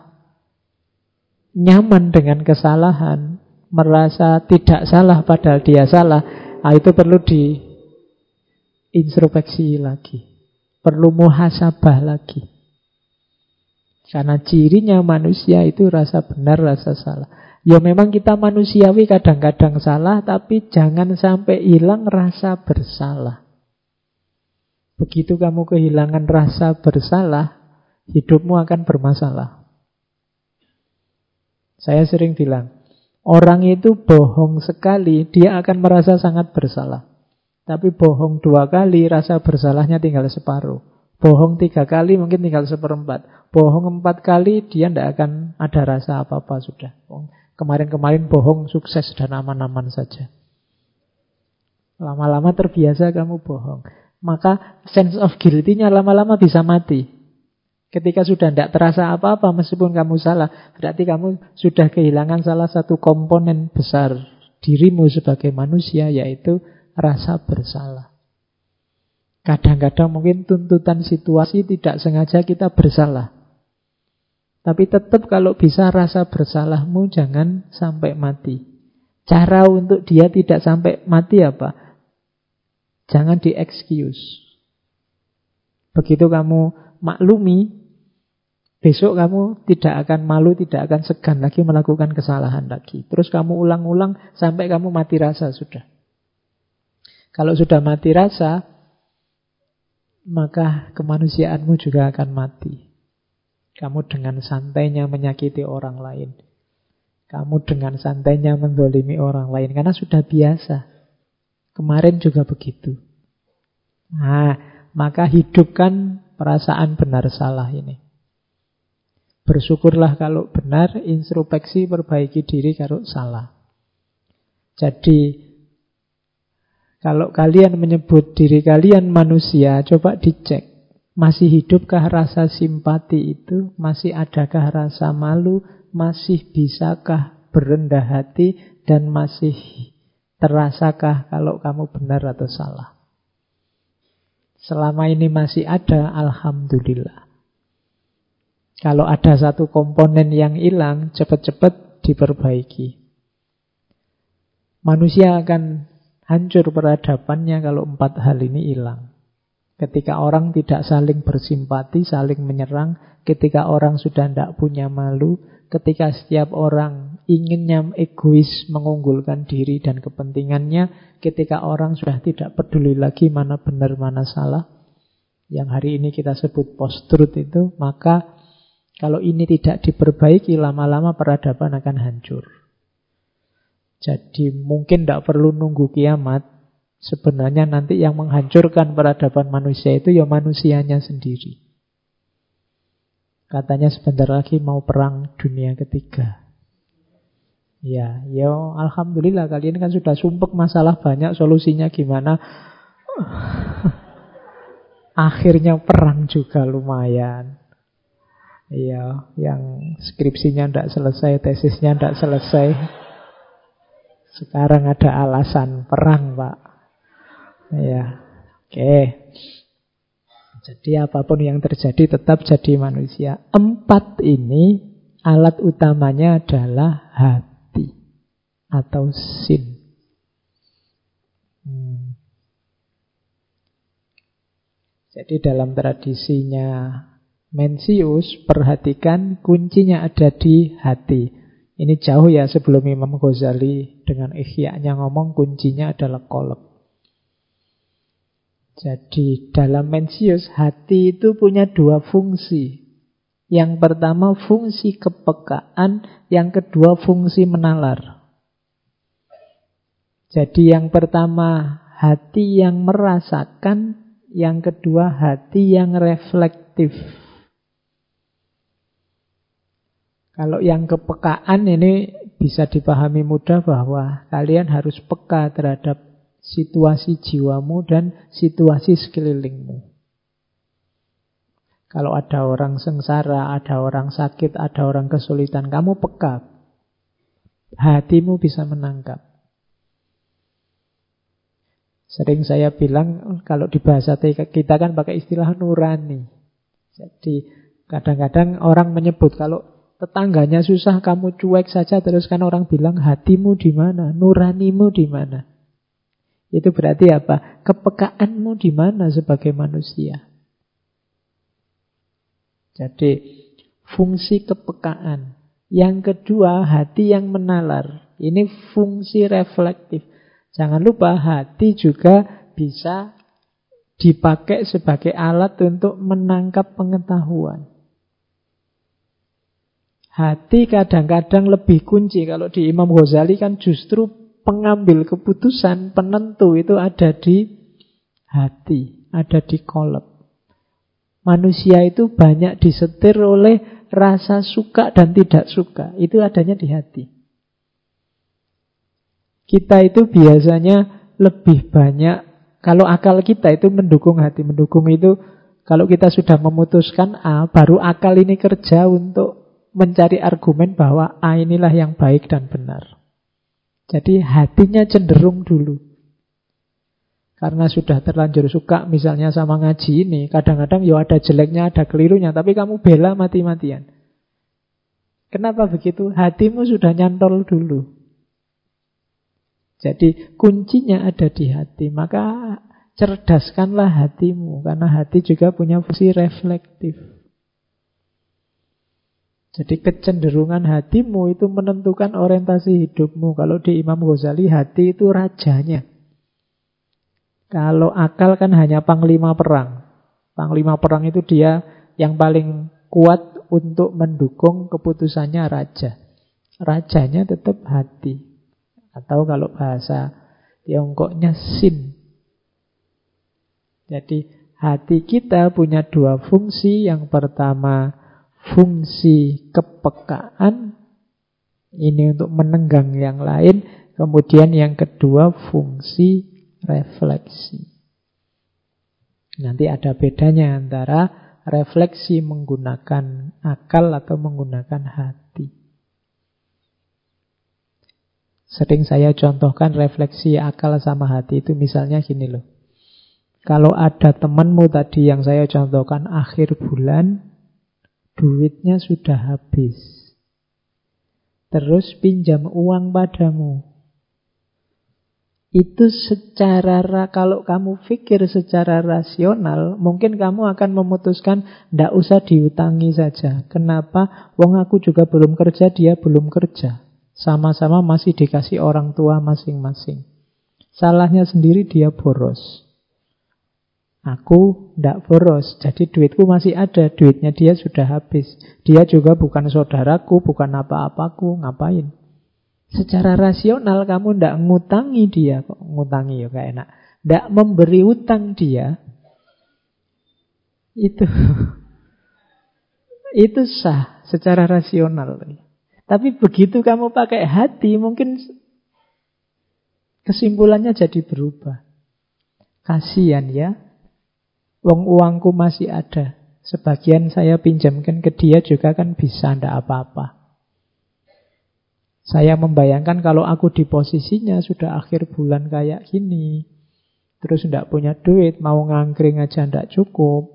nyaman dengan kesalahan, merasa tidak salah padahal dia salah, nah itu perlu di introspeksi lagi. Perlu muhasabah lagi. Karena cirinya manusia itu rasa benar, rasa salah. Ya memang kita manusiawi kadang-kadang salah, tapi jangan sampai hilang rasa bersalah. Begitu kamu kehilangan rasa bersalah, hidupmu akan bermasalah. Saya sering bilang, orang itu bohong sekali, dia akan merasa sangat bersalah. Tapi bohong dua kali, rasa bersalahnya tinggal separuh. Bohong tiga kali, mungkin tinggal seperempat. Bohong empat kali, dia tidak akan ada rasa apa-apa sudah. Kemarin-kemarin bohong sukses dan aman-aman saja. Lama-lama terbiasa kamu bohong maka sense of guilty-nya lama-lama bisa mati. Ketika sudah tidak terasa apa-apa meskipun kamu salah, berarti kamu sudah kehilangan salah satu komponen besar dirimu sebagai manusia, yaitu rasa bersalah. Kadang-kadang mungkin tuntutan situasi tidak sengaja kita bersalah. Tapi tetap kalau bisa rasa bersalahmu jangan sampai mati. Cara untuk dia tidak sampai mati apa? Jangan di-excuse. Begitu kamu maklumi, besok kamu tidak akan malu, tidak akan segan lagi melakukan kesalahan lagi. Terus kamu ulang-ulang sampai kamu mati rasa sudah. Kalau sudah mati rasa, maka kemanusiaanmu juga akan mati. Kamu dengan santainya menyakiti orang lain. Kamu dengan santainya mendolimi orang lain. Karena sudah biasa. Kemarin juga begitu. Nah, maka hidupkan perasaan benar salah ini. Bersyukurlah kalau benar, introspeksi perbaiki diri kalau salah. Jadi, kalau kalian menyebut diri kalian manusia, coba dicek. Masih hidupkah rasa simpati itu? Masih adakah rasa malu? Masih bisakah berendah hati? Dan masih Terasakah kalau kamu benar atau salah? Selama ini masih ada, Alhamdulillah. Kalau ada satu komponen yang hilang, cepat-cepat diperbaiki. Manusia akan hancur peradabannya kalau empat hal ini hilang. Ketika orang tidak saling bersimpati, saling menyerang, ketika orang sudah tidak punya malu, ketika setiap orang inginnya egois mengunggulkan diri dan kepentingannya, ketika orang sudah tidak peduli lagi mana benar mana salah, yang hari ini kita sebut post-truth itu, maka kalau ini tidak diperbaiki, lama-lama peradaban akan hancur. Jadi mungkin tidak perlu nunggu kiamat, sebenarnya nanti yang menghancurkan peradaban manusia itu ya manusianya sendiri. Katanya sebentar lagi mau perang dunia ketiga. Ya, ya alhamdulillah kalian kan sudah sumpek masalah banyak solusinya gimana. Akhirnya perang juga lumayan. Iya, yang skripsinya tidak selesai, tesisnya tidak selesai. Sekarang ada alasan perang, Pak. Iya, oke. Okay. Jadi apa pun yang terjadi tetap jadi manusia. Empat ini alat utamanya adalah hati atau sin. Hmm. Jadi dalam tradisinya Mencius, perhatikan kuncinya ada di hati. Ini jauh ya sebelum Imam Ghazali dengan ikhya-nya ngomong kuncinya adalah kolab. Jadi dalam Mencius hati itu punya dua fungsi. Yang pertama fungsi kepekaan, yang kedua fungsi menalar. Jadi yang pertama hati yang merasakan, yang kedua hati yang reflektif. Kalau yang kepekaan ini bisa dipahami mudah bahwa kalian harus peka terhadap situasi jiwamu dan situasi sekelilingmu. Kalau ada orang sengsara, ada orang sakit, ada orang kesulitan, kamu peka. Hatimu bisa menangkap. Sering saya bilang kalau di bahasa kita kan pakai istilah nurani. Jadi kadang-kadang orang menyebut kalau tetangganya susah kamu cuek saja terus kan orang bilang hatimu di mana, nuranimu di mana. Itu berarti apa? Kepekaanmu di mana sebagai manusia. Jadi fungsi kepekaan. Yang kedua, hati yang menalar. Ini fungsi reflektif. Jangan lupa hati juga bisa dipakai sebagai alat untuk menangkap pengetahuan. Hati kadang-kadang lebih kunci. Kalau di Imam Ghazali kan justru pengambil keputusan, penentu itu ada di hati, ada di kolab. Manusia itu banyak disetir oleh rasa suka dan tidak suka. Itu adanya di hati. Kita itu biasanya lebih banyak kalau akal kita itu mendukung hati, mendukung itu kalau kita sudah memutuskan A, baru akal ini kerja untuk mencari argumen bahwa A inilah yang baik dan benar. Jadi hatinya cenderung dulu. Karena sudah terlanjur suka misalnya sama ngaji ini, kadang-kadang ya ada jeleknya, ada kelirunya, tapi kamu bela mati-matian. Kenapa begitu? Hatimu sudah nyantol dulu. Jadi kuncinya ada di hati. Maka cerdaskanlah hatimu. Karena hati juga punya fungsi reflektif. Jadi kecenderungan hatimu itu menentukan orientasi hidupmu. Kalau di Imam Ghazali hati itu rajanya. Kalau akal kan hanya panglima perang. Panglima perang itu dia yang paling kuat untuk mendukung keputusannya raja. Rajanya tetap hati. Atau kalau bahasa Tiongkoknya sin. Jadi hati kita punya dua fungsi. Yang pertama fungsi kepekaan. Ini untuk menenggang yang lain. Kemudian yang kedua fungsi refleksi. Nanti ada bedanya antara refleksi menggunakan akal atau menggunakan hati. Sering saya contohkan refleksi akal sama hati itu misalnya gini loh. Kalau ada temanmu tadi yang saya contohkan akhir bulan, duitnya sudah habis. Terus pinjam uang padamu. Itu secara, kalau kamu pikir secara rasional, mungkin kamu akan memutuskan, ndak usah diutangi saja. Kenapa? Wong aku juga belum kerja, dia belum kerja. Sama-sama masih dikasih orang tua masing-masing. Salahnya sendiri dia boros. Aku tidak boros, jadi duitku masih ada, duitnya dia sudah habis. Dia juga bukan saudaraku, bukan apa-apaku, ngapain? Secara rasional kamu tidak ngutangi dia, kok ngutangi ya gak enak. Tidak memberi utang dia, itu itu sah secara rasional. Tapi begitu kamu pakai hati, mungkin kesimpulannya jadi berubah. Kasihan ya, wong uangku masih ada. Sebagian saya pinjamkan ke dia juga kan bisa, ndak apa-apa. Saya membayangkan kalau aku di posisinya sudah akhir bulan kayak gini, terus ndak punya duit, mau ngangkring aja ndak cukup.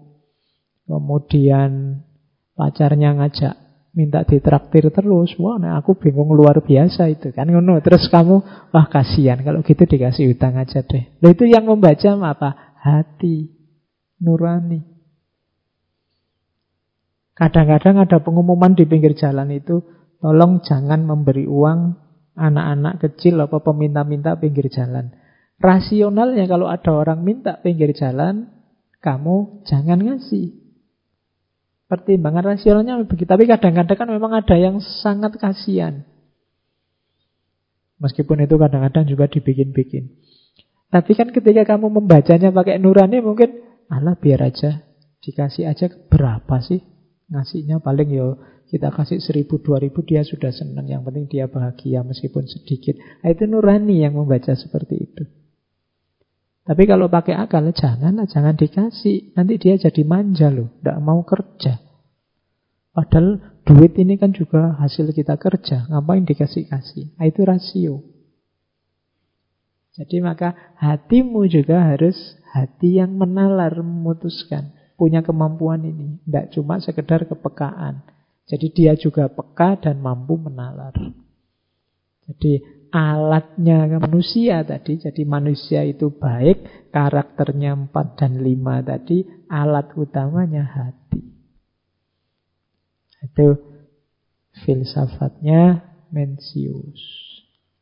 Kemudian pacarnya ngajak minta ditraktir terus. Wah, nah aku bingung luar biasa itu kan ngono. Terus kamu, wah kasihan kalau gitu dikasih utang aja deh. Loh itu yang membaca apa? Hati nurani. Kadang-kadang ada pengumuman di pinggir jalan itu, tolong jangan memberi uang anak-anak kecil apa peminta-minta pinggir jalan. Rasionalnya kalau ada orang minta pinggir jalan, kamu jangan ngasih. Pertimbangan rasionalnya begitu. Tapi kadang-kadang kan memang ada yang sangat kasihan. Meskipun itu kadang-kadang juga dibikin-bikin. Tapi kan ketika kamu membacanya pakai nurani mungkin, Allah biar aja. Dikasih aja berapa sih? Ngasihnya paling yo kita kasih seribu, dua ribu dia sudah senang. Yang penting dia bahagia meskipun sedikit. Nah, itu nurani yang membaca seperti itu. Tapi kalau pakai akal, janganlah, jangan dikasih. Nanti dia jadi manja loh, tidak mau kerja. Padahal duit ini kan juga hasil kita kerja. Ngapain dikasih-kasih? Nah, itu rasio. Jadi maka hatimu juga harus hati yang menalar, memutuskan. Punya kemampuan ini. Tidak cuma sekedar kepekaan. Jadi dia juga peka dan mampu menalar. Jadi alatnya manusia tadi, jadi manusia itu baik, karakternya 4 dan 5 tadi, alat utamanya hati. Itu filsafatnya Mencius.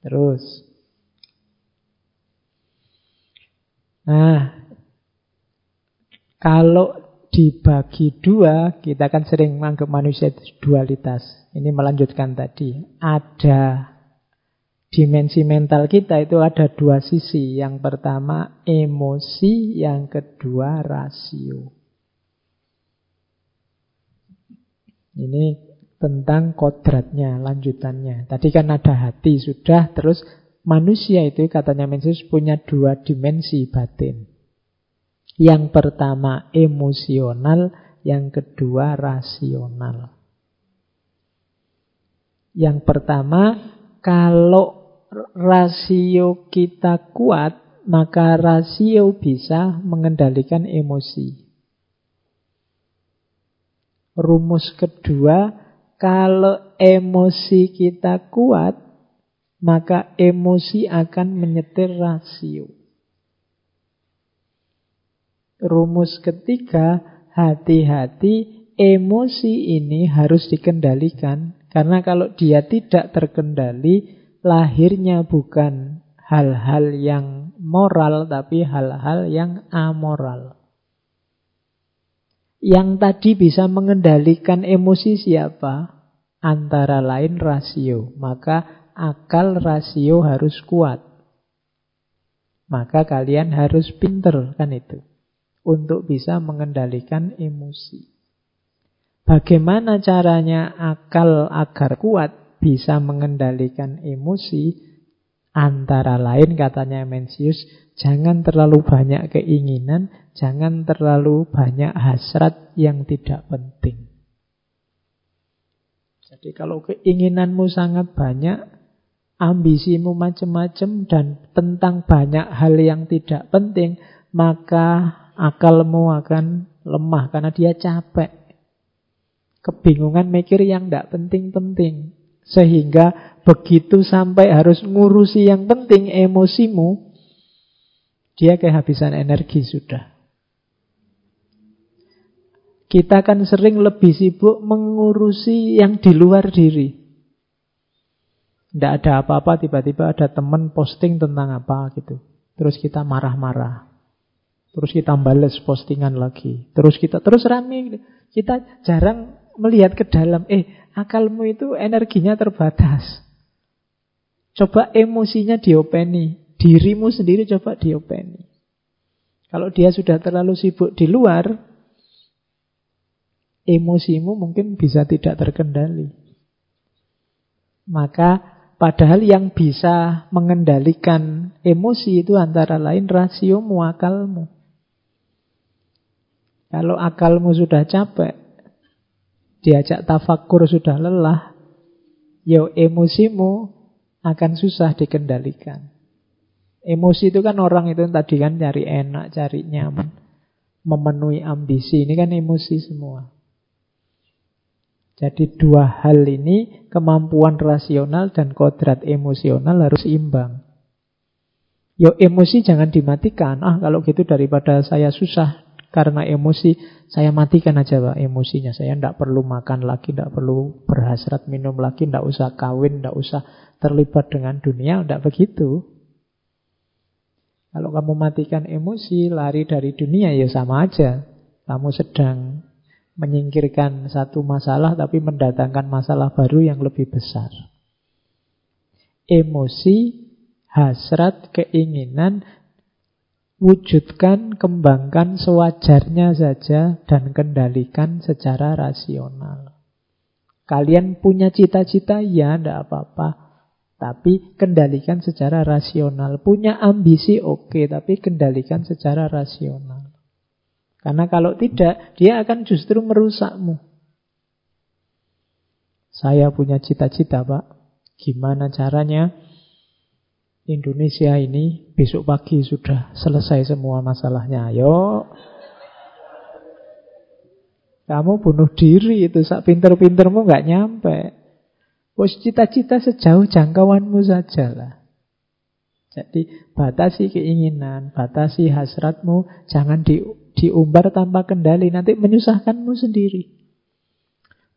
Terus. Nah, kalau dibagi dua, kita kan sering menganggap manusia itu dualitas. Ini melanjutkan tadi. Ada dimensi mental kita itu ada dua sisi. Yang pertama emosi, yang kedua rasio. Ini tentang kodratnya, lanjutannya. Tadi kan ada hati sudah, terus manusia itu katanya Mencius punya dua dimensi batin. Yang pertama emosional, yang kedua rasional. Yang pertama, kalau rasio kita kuat, maka rasio bisa mengendalikan emosi. Rumus kedua, kalau emosi kita kuat, maka emosi akan menyetir rasio. Rumus ketiga, hati-hati emosi ini harus dikendalikan. Karena kalau dia tidak terkendali, lahirnya bukan hal-hal yang moral, tapi hal-hal yang amoral. Yang tadi bisa mengendalikan emosi siapa? Antara lain rasio. Maka akal rasio harus kuat. Maka kalian harus pinter kan itu. Untuk bisa mengendalikan emosi. Bagaimana caranya akal agar kuat? bisa mengendalikan emosi, antara lain katanya Mencius, jangan terlalu banyak keinginan, jangan terlalu banyak hasrat yang tidak penting. Jadi kalau keinginanmu sangat banyak, ambisimu macam-macam dan tentang banyak hal yang tidak penting, maka akalmu akan lemah karena dia capek. Kebingungan mikir yang tidak penting-penting. Sehingga begitu sampai harus ngurusi yang penting emosimu, dia kehabisan energi sudah. Kita kan sering lebih sibuk mengurusi yang di luar diri. Tidak ada apa-apa, tiba-tiba ada teman posting tentang apa gitu. Terus kita marah-marah. Terus kita bales postingan lagi. Terus kita terus rame. Kita jarang melihat ke dalam. Eh, Akalmu itu energinya terbatas. Coba emosinya diopeni. Dirimu sendiri coba diopeni. Kalau dia sudah terlalu sibuk di luar, emosimu mungkin bisa tidak terkendali. Maka padahal yang bisa mengendalikan emosi itu antara lain rasiomu, akalmu. Kalau akalmu sudah capek, diajak tafakur sudah lelah, ya emosimu akan susah dikendalikan. Emosi itu kan orang itu tadi kan cari enak, cari nyaman, memenuhi ambisi. Ini kan emosi semua. Jadi dua hal ini, kemampuan rasional dan kodrat emosional harus imbang. Yo emosi jangan dimatikan. Ah kalau gitu daripada saya susah karena emosi, saya matikan aja Pak emosinya. Saya tidak perlu makan lagi, tidak perlu berhasrat minum lagi, tidak usah kawin, tidak usah terlibat dengan dunia, tidak begitu. Kalau kamu matikan emosi, lari dari dunia, ya sama aja. Kamu sedang menyingkirkan satu masalah, tapi mendatangkan masalah baru yang lebih besar. Emosi, hasrat, keinginan Wujudkan, kembangkan sewajarnya saja dan kendalikan secara rasional. Kalian punya cita-cita, ya tidak apa-apa. Tapi kendalikan secara rasional. Punya ambisi, oke. Okay, tapi kendalikan secara rasional. Karena kalau tidak, dia akan justru merusakmu. Saya punya cita-cita, Pak. Gimana caranya? Indonesia ini besok pagi sudah selesai semua masalahnya. Ayo. Kamu bunuh diri itu sak pinter-pintermu nggak nyampe. Bos cita-cita sejauh jangkauanmu saja lah. Jadi batasi keinginan, batasi hasratmu, jangan di, diumbar tanpa kendali, nanti menyusahkanmu sendiri.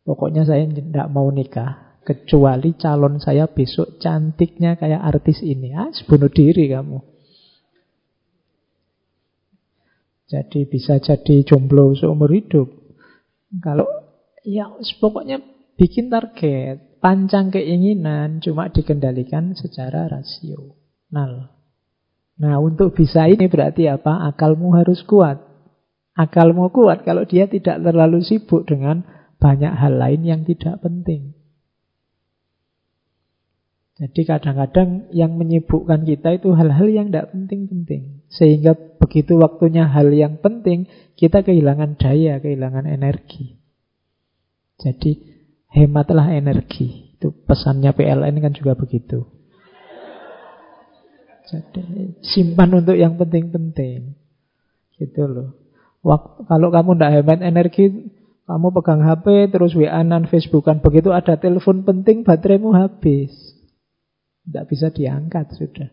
Pokoknya saya tidak mau nikah. Kecuali calon saya besok cantiknya kayak artis ini. Ah, bunuh diri kamu. Jadi bisa jadi jomblo seumur hidup. Kalau ya pokoknya bikin target, pancang keinginan cuma dikendalikan secara rasional. Nah, untuk bisa ini berarti apa? Akalmu harus kuat. Akalmu kuat kalau dia tidak terlalu sibuk dengan banyak hal lain yang tidak penting. Jadi kadang-kadang yang menyibukkan kita itu hal-hal yang tidak penting-penting. Sehingga begitu waktunya hal yang penting, kita kehilangan daya, kehilangan energi. Jadi hematlah energi. Itu pesannya PLN kan juga begitu. Jadi simpan untuk yang penting-penting. Gitu loh. Kalau kamu tidak hemat energi, kamu pegang HP terus WA-an, Facebookan. Begitu ada telepon penting, bateraimu habis. Tidak bisa diangkat sudah.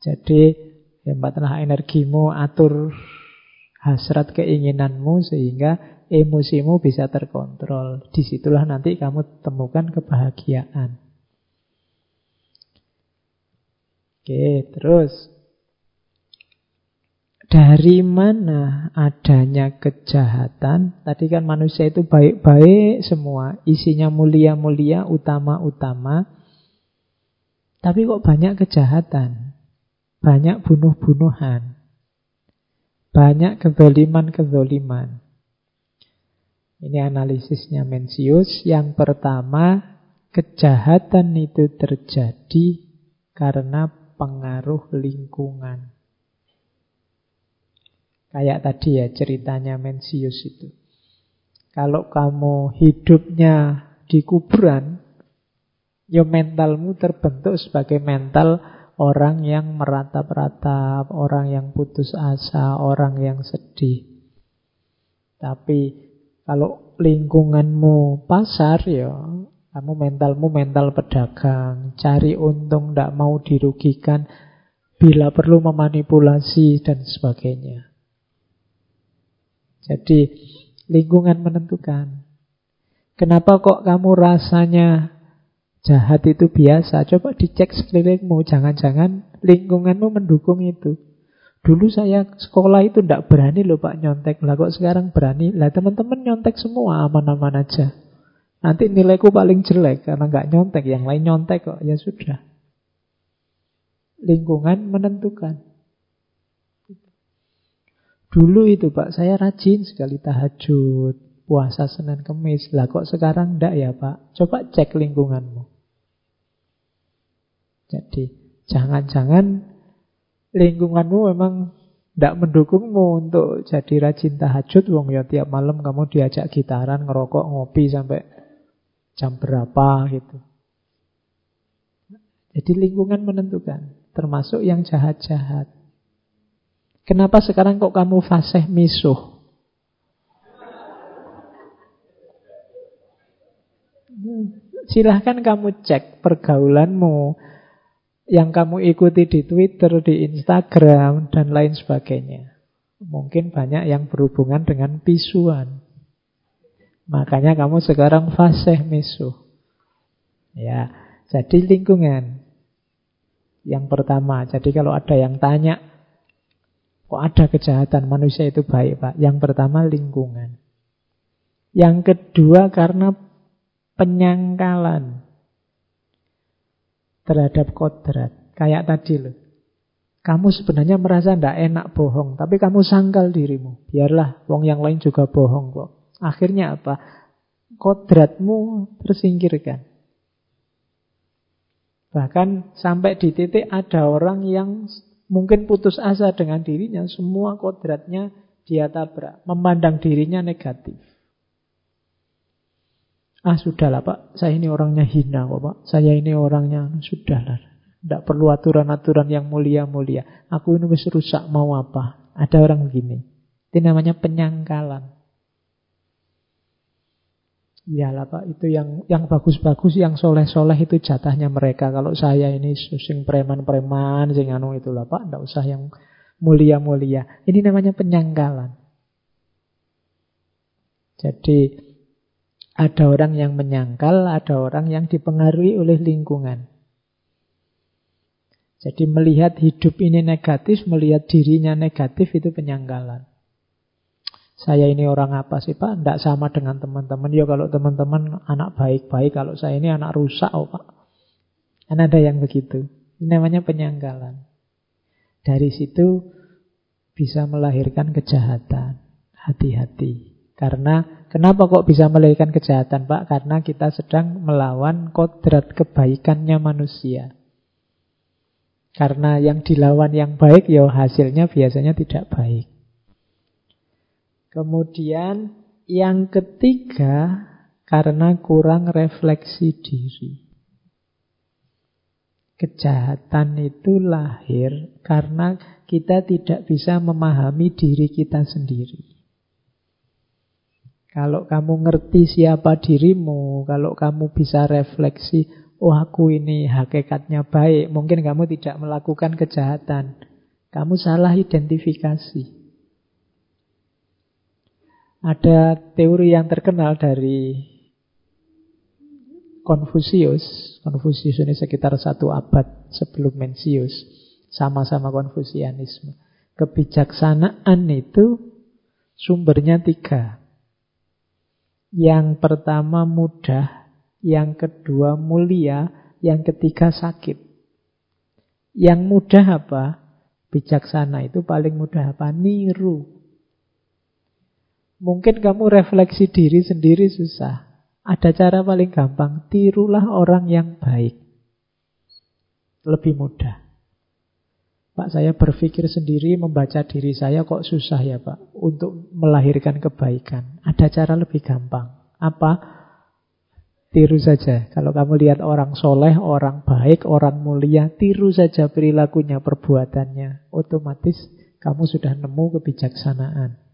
Jadi hebatlah energimu, atur hasrat keinginanmu sehingga emosimu bisa terkontrol. Di situlah nanti kamu temukan kebahagiaan. Oke, terus dari mana adanya kejahatan? Tadi kan manusia itu baik-baik semua, isinya mulia-mulia, utama-utama. Tapi kok banyak kejahatan, banyak bunuh-bunuhan, banyak kezoliman-kezoliman. Ini analisisnya Mencius. Yang pertama, kejahatan itu terjadi karena pengaruh lingkungan. Kayak tadi ya ceritanya Mencius itu. Kalau kamu hidupnya di kuburan, Ya mentalmu terbentuk sebagai mental orang yang meratap-ratap, orang yang putus asa, orang yang sedih. Tapi kalau lingkunganmu pasar ya kamu mentalmu mental pedagang, cari untung, tidak mau dirugikan, bila perlu memanipulasi dan sebagainya. Jadi lingkungan menentukan. Kenapa kok kamu rasanya Jahat itu biasa. Coba dicek sekelilingmu. Jangan-jangan lingkunganmu mendukung itu. Dulu saya sekolah itu tidak berani loh Pak nyontek. Lah kok sekarang berani? Lah teman-teman nyontek semua aman-aman aja. Nanti nilaiku paling jelek karena nggak nyontek. Yang lain nyontek kok. Ya sudah. Lingkungan menentukan. Dulu itu Pak, saya rajin sekali tahajud, puasa Senin Kemis. Lah kok sekarang enggak ya Pak? Coba cek lingkunganmu. Jadi jangan-jangan lingkunganmu memang tidak mendukungmu untuk jadi rajin tahajud. Wong ya tiap malam kamu diajak gitaran, ngerokok, ngopi sampai jam berapa gitu. Jadi lingkungan menentukan, termasuk yang jahat-jahat. Kenapa sekarang kok kamu fasih misuh? Silahkan kamu cek pergaulanmu, yang kamu ikuti di Twitter, di Instagram, dan lain sebagainya. Mungkin banyak yang berhubungan dengan pisuan. Makanya kamu sekarang fasih misuh. Ya, jadi lingkungan. Yang pertama, jadi kalau ada yang tanya, kok ada kejahatan manusia itu baik, Pak? Yang pertama lingkungan. Yang kedua karena penyangkalan terhadap kodrat. Kayak tadi loh. Kamu sebenarnya merasa tidak enak bohong, tapi kamu sangkal dirimu. Biarlah wong yang lain juga bohong kok. Akhirnya apa? Kodratmu tersingkirkan. Bahkan sampai di titik ada orang yang mungkin putus asa dengan dirinya, semua kodratnya dia tabrak, memandang dirinya negatif. Ah sudahlah pak, saya ini orangnya hina kok pak. Saya ini orangnya sudahlah. Tidak perlu aturan-aturan yang mulia-mulia. Aku ini rusak mau apa? Ada orang begini. Itu namanya penyangkalan. Iyalah Pak, itu yang yang bagus-bagus, yang soleh-soleh itu jatahnya mereka. Kalau saya ini susing preman-preman, sing anu itulah Pak, tidak usah yang mulia-mulia. Ini namanya penyangkalan. Jadi ada orang yang menyangkal, ada orang yang dipengaruhi oleh lingkungan. Jadi melihat hidup ini negatif, melihat dirinya negatif itu penyangkalan. Saya ini orang apa sih Pak? Tidak sama dengan teman-teman. Ya kalau teman-teman anak baik-baik, kalau saya ini anak rusak oh Pak. Kan ada yang begitu. Ini namanya penyangkalan. Dari situ bisa melahirkan kejahatan. Hati-hati. Karena kenapa kok bisa melahirkan kejahatan Pak? Karena kita sedang melawan kodrat kebaikannya manusia. Karena yang dilawan yang baik ya hasilnya biasanya tidak baik. Kemudian yang ketiga karena kurang refleksi diri. Kejahatan itu lahir karena kita tidak bisa memahami diri kita sendiri. Kalau kamu ngerti siapa dirimu, kalau kamu bisa refleksi, oh aku ini hakikatnya baik, mungkin kamu tidak melakukan kejahatan. Kamu salah identifikasi. Ada teori yang terkenal dari Konfusius. Konfusius ini sekitar satu abad sebelum Mencius. Sama-sama Konfusianisme. Kebijaksanaan itu sumbernya tiga. Yang pertama mudah, yang kedua mulia, yang ketiga sakit. Yang mudah apa? Bijaksana itu paling mudah apa? Niru. Mungkin kamu refleksi diri sendiri susah. Ada cara paling gampang, tirulah orang yang baik. Lebih mudah. Pak, saya berpikir sendiri membaca diri saya kok susah ya Pak untuk melahirkan kebaikan. Ada cara lebih gampang. Apa? Tiru saja. Kalau kamu lihat orang soleh, orang baik, orang mulia, tiru saja perilakunya, perbuatannya. Otomatis kamu sudah nemu kebijaksanaan.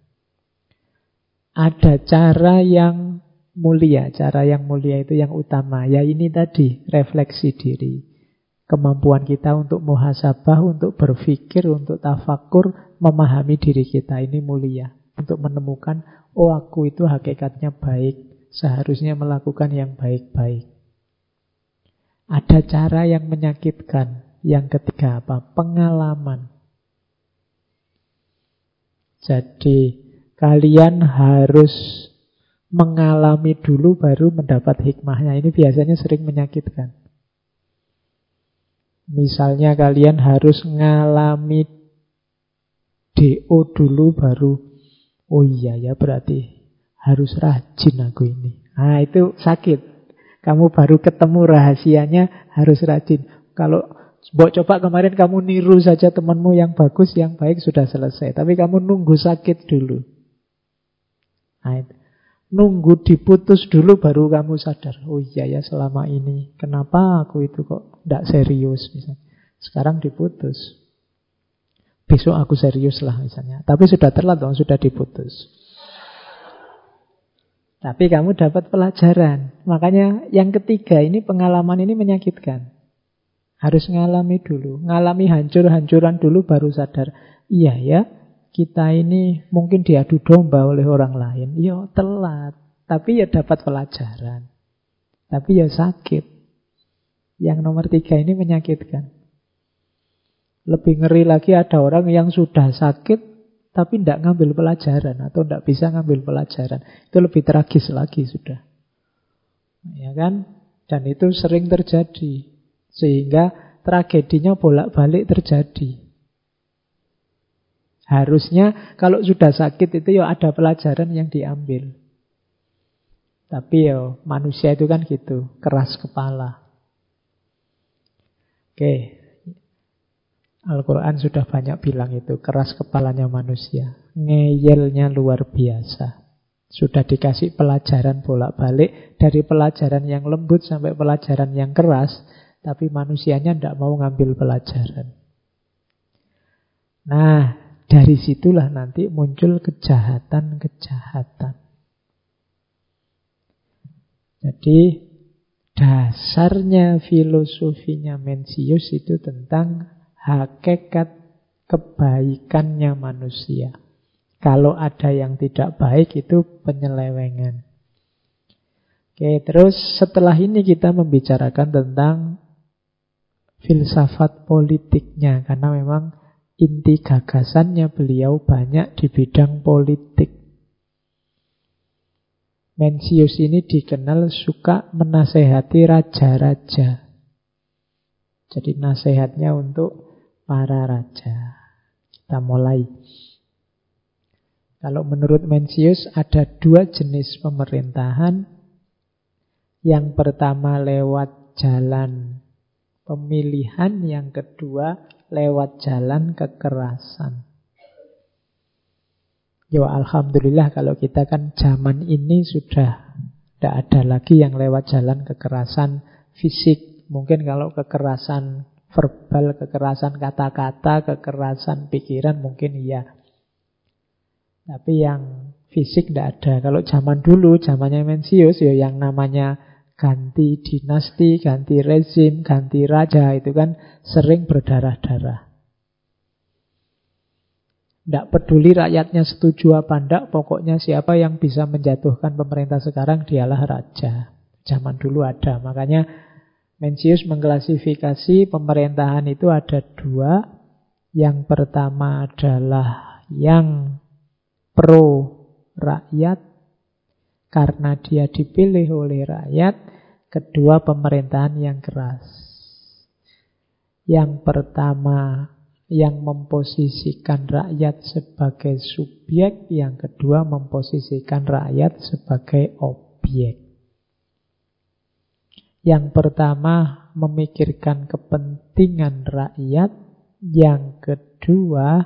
Ada cara yang mulia. Cara yang mulia itu yang utama. Ya ini tadi, refleksi diri. Kemampuan kita untuk muhasabah, untuk berpikir, untuk tafakur, memahami diri kita. Ini mulia. Untuk menemukan, oh aku itu hakikatnya baik. Seharusnya melakukan yang baik-baik. Ada cara yang menyakitkan. Yang ketiga apa? Pengalaman. Jadi kalian harus mengalami dulu baru mendapat hikmahnya. Ini biasanya sering menyakitkan. Misalnya kalian harus mengalami DO dulu baru oh iya ya berarti harus rajin aku ini. Nah itu sakit. Kamu baru ketemu rahasianya harus rajin. Kalau Mbok coba kemarin kamu niru saja temanmu yang bagus, yang baik sudah selesai. Tapi kamu nunggu sakit dulu. Itu. Nunggu diputus dulu baru kamu sadar. Oh iya ya selama ini. Kenapa aku itu kok tidak serius misalnya. Sekarang diputus. Besok aku serius lah misalnya. Tapi sudah terlambat, sudah diputus. Tapi kamu dapat pelajaran. Makanya yang ketiga ini pengalaman ini menyakitkan. Harus ngalami dulu. Ngalami hancur-hancuran dulu baru sadar. Iya ya, kita ini mungkin diadu domba oleh orang lain. Ya telat, tapi ya dapat pelajaran. Tapi ya sakit. Yang nomor tiga ini menyakitkan. Lebih ngeri lagi ada orang yang sudah sakit tapi tidak ngambil pelajaran atau tidak bisa ngambil pelajaran. Itu lebih tragis lagi sudah. Ya kan? Dan itu sering terjadi. Sehingga tragedinya bolak-balik terjadi. Harusnya kalau sudah sakit itu ya ada pelajaran yang diambil. Tapi ya manusia itu kan gitu, keras kepala. Oke. Al-Quran sudah banyak bilang itu, keras kepalanya manusia. Ngeyelnya luar biasa. Sudah dikasih pelajaran bolak-balik, dari pelajaran yang lembut sampai pelajaran yang keras. tapi manusianya tidak mau ngambil pelajaran. Nah, dari situlah nanti muncul kejahatan-kejahatan. Jadi dasarnya filosofinya Mencius itu tentang hakikat kebaikannya manusia. Kalau ada yang tidak baik itu penyelewengan. Oke, terus setelah ini kita membicarakan tentang filsafat politiknya karena memang inti gagasannya beliau banyak di bidang politik. Mencius ini dikenal suka menasehati raja-raja. Jadi nasihatnya untuk para raja. Kita mulai. Kalau menurut Mencius ada dua jenis pemerintahan yang pertama lewat jalan pemilihan, yang kedua lewat jalan kekerasan. Ya Alhamdulillah kalau kita kan zaman ini sudah tidak ada lagi yang lewat jalan kekerasan fisik. Mungkin kalau kekerasan verbal, kekerasan kata-kata, kekerasan pikiran mungkin iya. Tapi yang fisik tidak ada. Kalau zaman dulu, zamannya Mencius, ya yang namanya ganti dinasti, ganti rezim, ganti raja itu kan sering berdarah-darah. Tidak peduli rakyatnya setuju apa tidak, pokoknya siapa yang bisa menjatuhkan pemerintah sekarang dialah raja. Zaman dulu ada, makanya Mencius mengklasifikasi pemerintahan itu ada dua. Yang pertama adalah yang pro rakyat, karena dia dipilih oleh rakyat. Kedua, pemerintahan yang keras. Yang pertama, yang memposisikan rakyat sebagai subjek. Yang kedua, memposisikan rakyat sebagai objek. Yang pertama, memikirkan kepentingan rakyat. Yang kedua,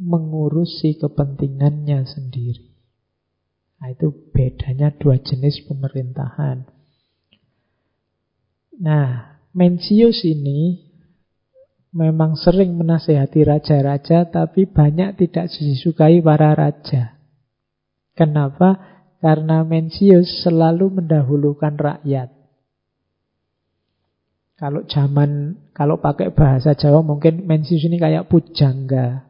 mengurusi kepentingannya sendiri. Nah, itu bedanya dua jenis pemerintahan. Nah, Mencius ini memang sering menasehati raja-raja, tapi banyak tidak disukai para raja. Kenapa? Karena Mencius selalu mendahulukan rakyat. Kalau zaman, kalau pakai bahasa Jawa mungkin Mencius ini kayak pujangga.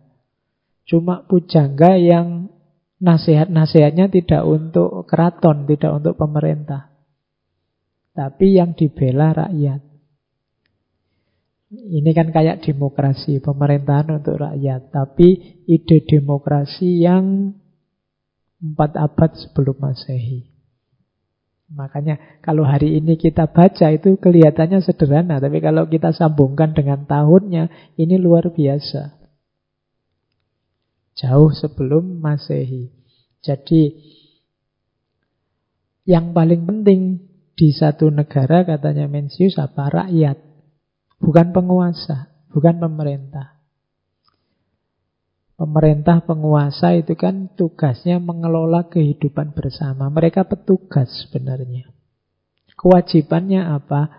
Cuma pujangga yang Nasihat-nasihatnya tidak untuk keraton, tidak untuk pemerintah. Tapi yang dibela rakyat. Ini kan kayak demokrasi, pemerintahan untuk rakyat. Tapi ide demokrasi yang empat abad sebelum masehi. Makanya kalau hari ini kita baca itu kelihatannya sederhana. Tapi kalau kita sambungkan dengan tahunnya, ini luar biasa. Jauh sebelum Masehi. Jadi yang paling penting di satu negara katanya Mencius apa? Rakyat. Bukan penguasa, bukan pemerintah. Pemerintah penguasa itu kan tugasnya mengelola kehidupan bersama. Mereka petugas sebenarnya. Kewajibannya apa?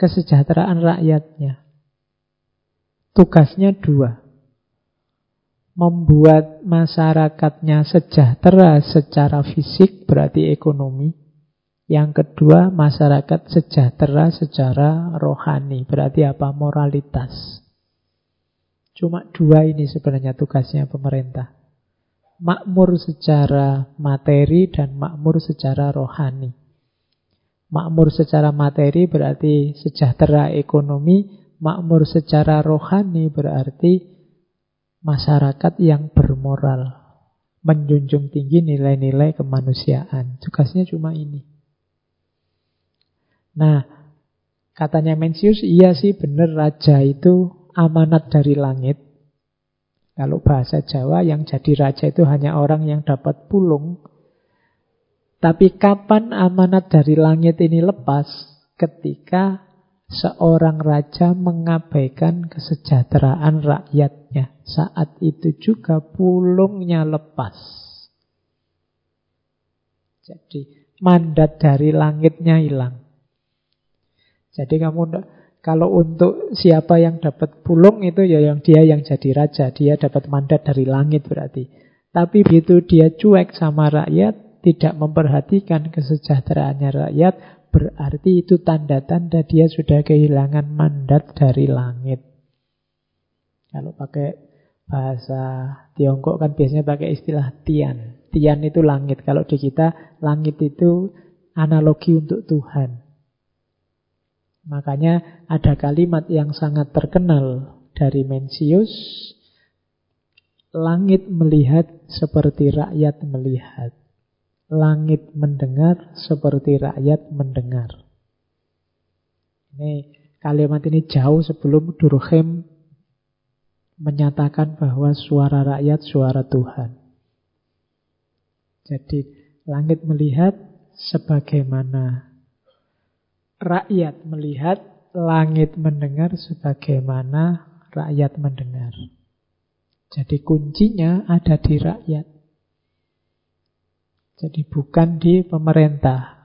Kesejahteraan rakyatnya. Tugasnya dua membuat masyarakatnya sejahtera secara fisik berarti ekonomi. Yang kedua, masyarakat sejahtera secara rohani, berarti apa? Moralitas. Cuma dua ini sebenarnya tugasnya pemerintah. Makmur secara materi dan makmur secara rohani. Makmur secara materi berarti sejahtera ekonomi, makmur secara rohani berarti masyarakat yang bermoral, menjunjung tinggi nilai-nilai kemanusiaan. Tugasnya cuma ini. Nah, katanya Mencius, iya sih benar raja itu amanat dari langit. Kalau bahasa Jawa yang jadi raja itu hanya orang yang dapat pulung. Tapi kapan amanat dari langit ini lepas? Ketika seorang raja mengabaikan kesejahteraan rakyatnya. Saat itu juga pulungnya lepas. Jadi mandat dari langitnya hilang. Jadi kamu Kalau untuk siapa yang dapat pulung itu ya yang dia yang jadi raja, dia dapat mandat dari langit berarti. Tapi begitu dia cuek sama rakyat, tidak memperhatikan kesejahteraannya rakyat, berarti itu tanda-tanda dia sudah kehilangan mandat dari langit. Kalau pakai bahasa Tiongkok kan biasanya pakai istilah tian. Tian itu langit. Kalau di kita langit itu analogi untuk Tuhan. Makanya ada kalimat yang sangat terkenal dari Mencius. Langit melihat seperti rakyat melihat. Langit mendengar seperti rakyat mendengar. Ini kalimat ini jauh sebelum Durkheim menyatakan bahwa suara rakyat suara Tuhan. Jadi langit melihat sebagaimana rakyat melihat, langit mendengar sebagaimana rakyat mendengar. Jadi kuncinya ada di rakyat. Jadi bukan di pemerintah.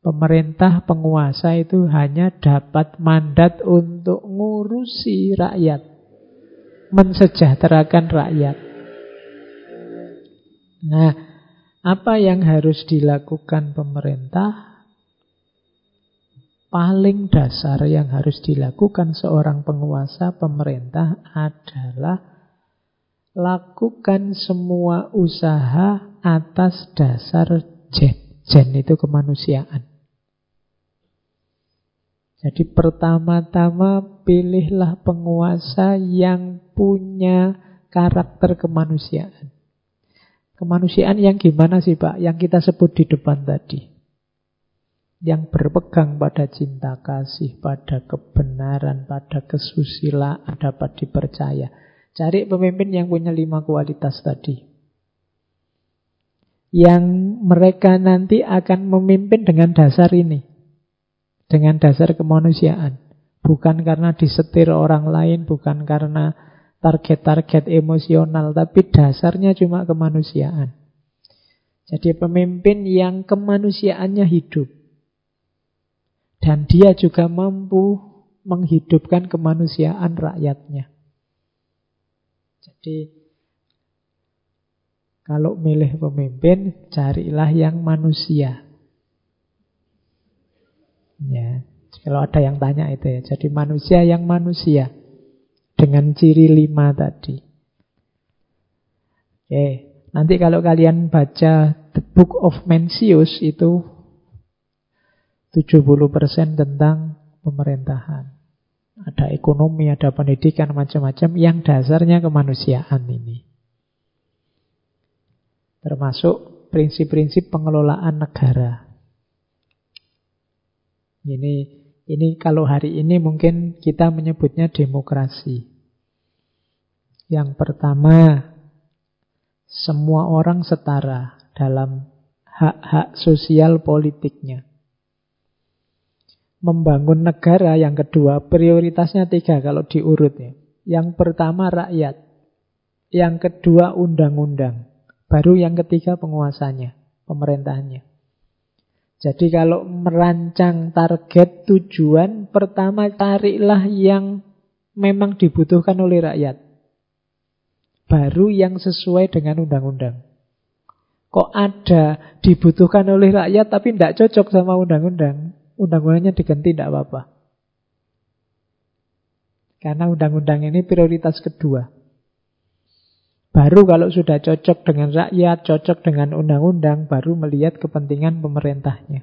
Pemerintah penguasa itu hanya dapat mandat untuk ngurusi rakyat mensejahterakan rakyat. Nah, apa yang harus dilakukan pemerintah? Paling dasar yang harus dilakukan seorang penguasa pemerintah adalah lakukan semua usaha atas dasar jen. Jen itu kemanusiaan. Jadi pertama-tama pilihlah penguasa yang punya karakter kemanusiaan. Kemanusiaan yang gimana sih Pak? Yang kita sebut di depan tadi. Yang berpegang pada cinta kasih, pada kebenaran, pada kesusilaan, dapat dipercaya. Cari pemimpin yang punya lima kualitas tadi. Yang mereka nanti akan memimpin dengan dasar ini dengan dasar kemanusiaan. Bukan karena disetir orang lain, bukan karena target-target emosional, tapi dasarnya cuma kemanusiaan. Jadi pemimpin yang kemanusiaannya hidup. Dan dia juga mampu menghidupkan kemanusiaan rakyatnya. Jadi kalau milih pemimpin, carilah yang manusia. Ya, kalau ada yang tanya itu ya. Jadi manusia yang manusia dengan ciri lima tadi. Oke, nanti kalau kalian baca The Book of Mencius itu 70% tentang pemerintahan. Ada ekonomi, ada pendidikan, macam-macam yang dasarnya kemanusiaan ini. Termasuk prinsip-prinsip pengelolaan negara. Ini ini kalau hari ini mungkin kita menyebutnya demokrasi. Yang pertama, semua orang setara dalam hak-hak sosial politiknya. Membangun negara yang kedua, prioritasnya tiga kalau diurut ya. Yang pertama rakyat, yang kedua undang-undang, baru yang ketiga penguasanya, pemerintahannya. Jadi kalau merancang target tujuan, pertama carilah yang memang dibutuhkan oleh rakyat. Baru yang sesuai dengan undang-undang. Kok ada dibutuhkan oleh rakyat tapi tidak cocok sama undang-undang. Undang-undangnya diganti tidak apa-apa. Karena undang-undang ini prioritas kedua. Baru kalau sudah cocok dengan rakyat, cocok dengan undang-undang, baru melihat kepentingan pemerintahnya.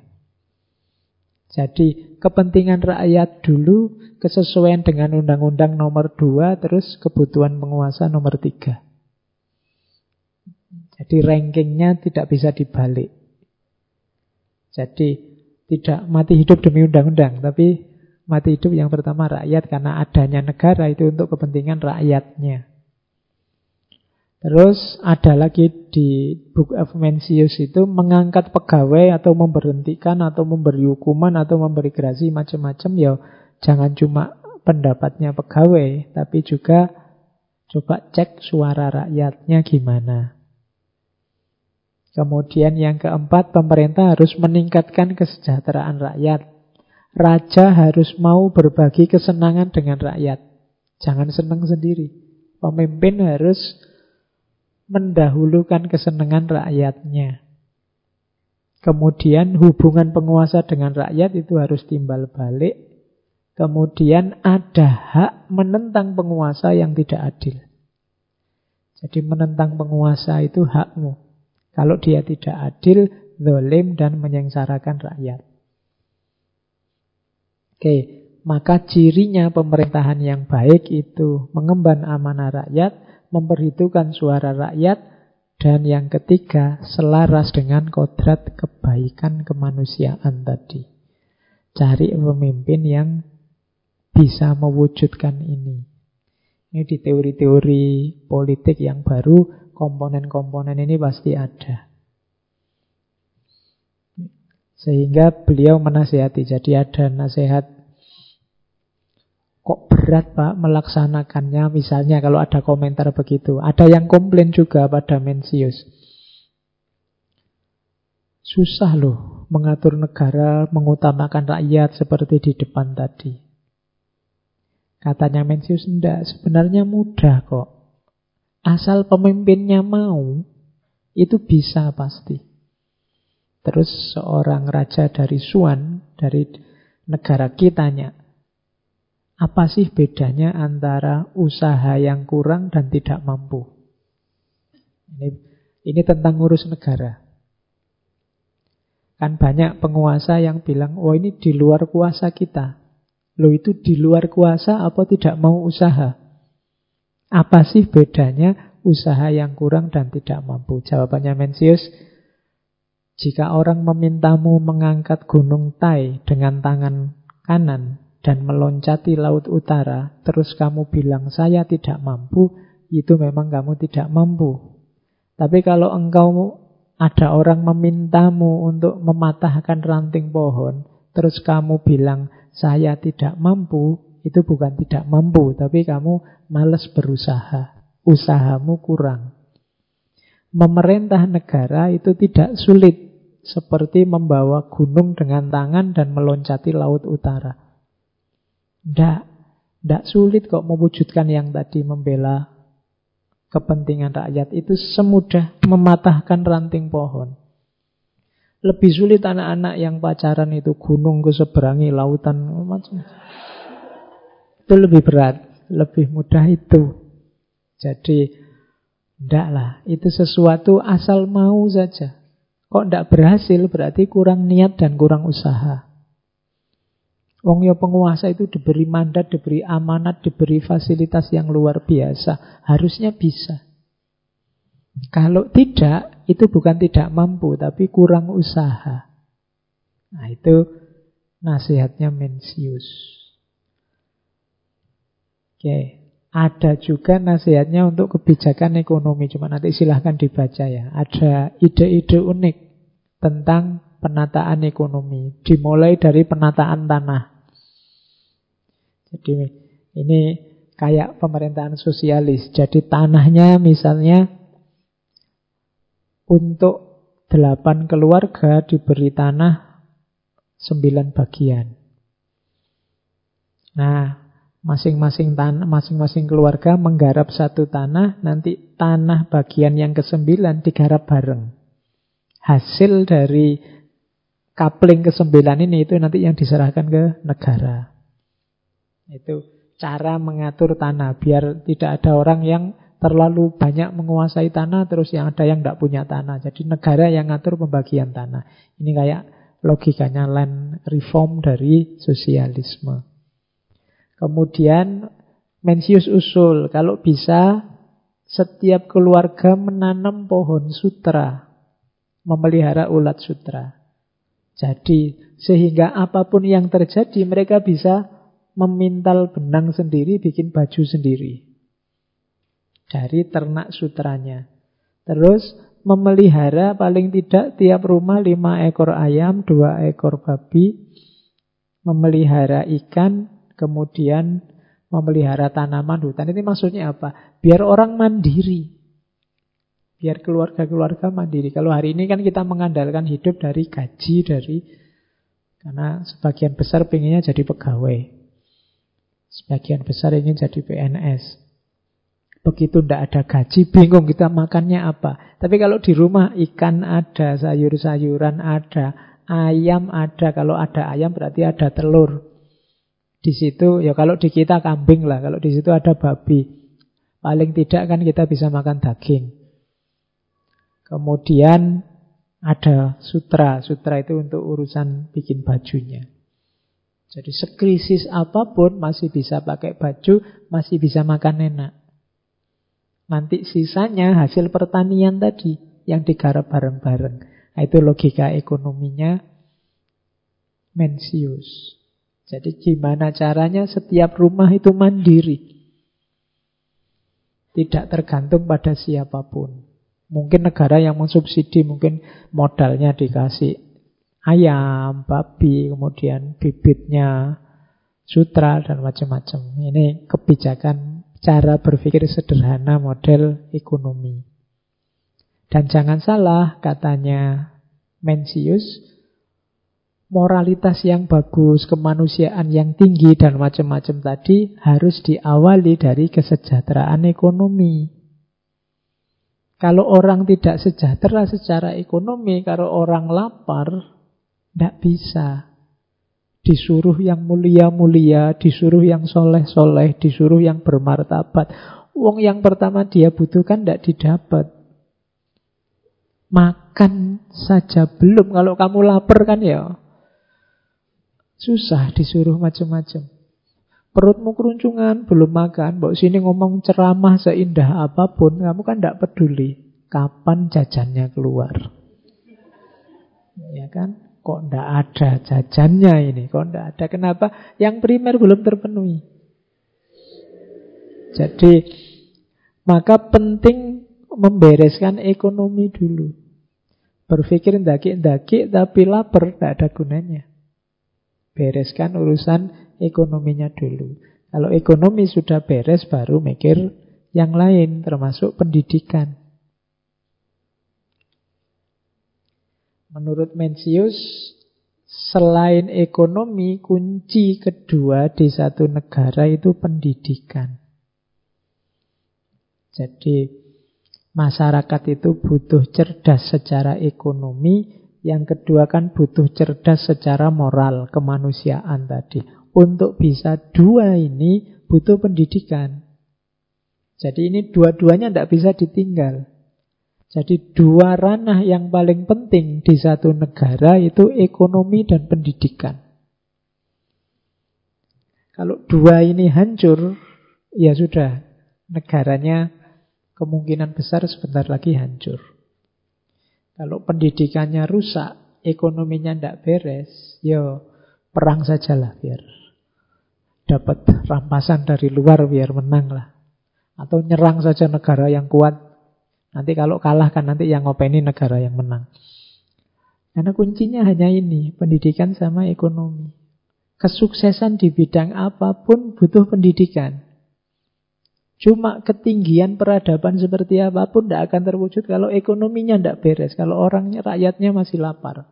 Jadi kepentingan rakyat dulu, kesesuaian dengan undang-undang nomor 2, terus kebutuhan penguasa nomor 3. Jadi rankingnya tidak bisa dibalik. Jadi tidak mati hidup demi undang-undang, tapi mati hidup yang pertama rakyat karena adanya negara itu untuk kepentingan rakyatnya. Terus ada lagi di Book of Mencius itu mengangkat pegawai atau memberhentikan atau memberi hukuman atau memberi gerasi macam-macam ya jangan cuma pendapatnya pegawai tapi juga coba cek suara rakyatnya gimana. Kemudian yang keempat pemerintah harus meningkatkan kesejahteraan rakyat. Raja harus mau berbagi kesenangan dengan rakyat. Jangan senang sendiri. Pemimpin harus mendahulukan kesenangan rakyatnya. Kemudian hubungan penguasa dengan rakyat itu harus timbal balik. Kemudian ada hak menentang penguasa yang tidak adil. Jadi menentang penguasa itu hakmu. Kalau dia tidak adil, zolim dan menyengsarakan rakyat. Oke, maka cirinya pemerintahan yang baik itu mengemban amanah rakyat, memperhitungkan suara rakyat, dan yang ketiga selaras dengan kodrat kebaikan kemanusiaan tadi. Cari pemimpin yang bisa mewujudkan ini. Ini di teori-teori politik yang baru, komponen-komponen ini pasti ada. Sehingga beliau menasihati. Jadi ada nasihat kok berat Pak melaksanakannya misalnya kalau ada komentar begitu. Ada yang komplain juga pada Mencius. Susah loh mengatur negara, mengutamakan rakyat seperti di depan tadi. Katanya Mencius, enggak, sebenarnya mudah kok. Asal pemimpinnya mau, itu bisa pasti. Terus seorang raja dari Suan, dari negara kitanya, apa sih bedanya antara usaha yang kurang dan tidak mampu? Ini, ini tentang ngurus negara. Kan banyak penguasa yang bilang, oh ini di luar kuasa kita. Lo itu di luar kuasa apa tidak mau usaha? Apa sih bedanya usaha yang kurang dan tidak mampu? Jawabannya Mencius, jika orang memintamu mengangkat gunung Tai dengan tangan kanan dan meloncati laut utara, terus kamu bilang saya tidak mampu, itu memang kamu tidak mampu. Tapi kalau engkau ada orang memintamu untuk mematahkan ranting pohon, terus kamu bilang saya tidak mampu, itu bukan tidak mampu, tapi kamu males berusaha. Usahamu kurang. Memerintah negara itu tidak sulit seperti membawa gunung dengan tangan dan meloncati laut utara. Tidak, tidak sulit kok mewujudkan yang tadi membela kepentingan rakyat itu semudah mematahkan ranting pohon. Lebih sulit anak-anak yang pacaran itu gunung ke seberangi lautan macam. Itu lebih berat, lebih mudah itu. Jadi, tidak lah, itu sesuatu asal mau saja. Kok tidak berhasil berarti kurang niat dan kurang usaha. Wong yo penguasa itu diberi mandat, diberi amanat, diberi fasilitas yang luar biasa. Harusnya bisa. Kalau tidak, itu bukan tidak mampu, tapi kurang usaha. Nah itu nasihatnya Mencius. Oke. Ada juga nasihatnya untuk kebijakan ekonomi. Cuma nanti silahkan dibaca ya. Ada ide-ide unik tentang penataan ekonomi. Dimulai dari penataan tanah. Jadi ini kayak pemerintahan sosialis. Jadi tanahnya misalnya untuk delapan keluarga diberi tanah sembilan bagian. Nah, Masing-masing tanah, masing-masing keluarga menggarap satu tanah, nanti tanah bagian yang kesembilan digarap bareng. Hasil dari kapling kesembilan ini itu nanti yang diserahkan ke negara. Itu cara mengatur tanah biar tidak ada orang yang terlalu banyak menguasai tanah terus yang ada yang tidak punya tanah. Jadi negara yang ngatur pembagian tanah. Ini kayak logikanya land reform dari sosialisme. Kemudian Mencius usul, kalau bisa setiap keluarga menanam pohon sutra, memelihara ulat sutra. Jadi sehingga apa pun yang terjadi mereka bisa memintal benang sendiri, bikin baju sendiri. Dari ternak sutranya. Terus memelihara paling tidak tiap rumah lima ekor ayam, dua ekor babi, memelihara ikan, kemudian memelihara tanaman hutan. Ini maksudnya apa? Biar orang mandiri. Biar keluarga-keluarga mandiri. Kalau hari ini kan kita mengandalkan hidup dari gaji, dari Karena sebagian besar pengennya jadi pegawai. Sebagian besar ingin jadi PNS. Begitu tidak ada gaji, bingung kita makannya apa. Tapi kalau di rumah ikan ada, sayur-sayuran ada, ayam ada. Kalau ada ayam berarti ada telur. Di situ, ya kalau di kita kambing lah. Kalau di situ ada babi. Paling tidak kan kita bisa makan daging. Kemudian ada sutra. Sutra itu untuk urusan bikin bajunya. Jadi sekrisis apa pun masih bisa pakai baju, masih bisa makan enak. Nanti sisanya hasil pertanian tadi yang digarap bareng-bareng. Nah, itu logika ekonominya Mencius. Jadi gimana caranya setiap rumah itu mandiri. Tidak tergantung pada siapa pun. Mungkin negara yang mensubsidi, mungkin modalnya dikasih ayam, babi, kemudian bibitnya sutra dan macam-macam. Ini kebijakan cara berpikir sederhana model ekonomi. Dan jangan salah katanya Mencius, moralitas yang bagus, kemanusiaan yang tinggi dan macam-macam tadi harus diawali dari kesejahteraan ekonomi. Kalau orang tidak sejahtera secara ekonomi, kalau orang lapar, tidak bisa. Disuruh yang mulia-mulia, disuruh yang soleh-soleh, disuruh yang bermartabat. Uang yang pertama dia butuhkan tidak didapat. Makan saja belum. Kalau kamu lapar kan ya susah disuruh macam-macam. Perutmu keruncungan, belum makan. Mbok sini ngomong ceramah seindah apa pun, kamu kan tidak peduli. Kapan jajannya keluar? Ya kan? Kok tidak ada jajannya ini? Kok tidak ada? Kenapa? Yang primer belum terpenuhi. Jadi, maka penting membereskan ekonomi dulu. Berpikir ndaki-ndaki tapi lapar, tidak ada gunanya. Bereskan urusan ekonominya dulu. Kalau ekonomi sudah beres baru mikir yang lain termasuk pendidikan. Menurut Mencius, selain ekonomi, kunci kedua di satu negara itu pendidikan. Jadi masyarakat itu butuh cerdas secara ekonomi, yang kedua kan butuh cerdas secara moral, kemanusiaan tadi. Untuk bisa dua ini butuh pendidikan. Jadi ini dua-duanya tidak bisa ditinggal. Jadi dua ranah yang paling penting di satu negara itu ekonomi dan pendidikan. Kalau dua ini hancur, ya sudah, negaranya kemungkinan besar sebentar lagi hancur. Kalau pendidikannya rusak, ekonominya tidak beres, ya perang sajalah biar dapat rampasan dari luar biar menang lah. Atau nyerang saja negara yang kuat. Nanti kalau kalah kan nanti yang ngopeni negara yang menang. Karena kuncinya hanya ini, pendidikan sama ekonomi. Kesuksesan di bidang apa pun butuh pendidikan. Cuma ketinggian peradaban seperti apa pun tidak akan terwujud kalau ekonominya tidak beres, kalau orangnya, rakyatnya masih lapar.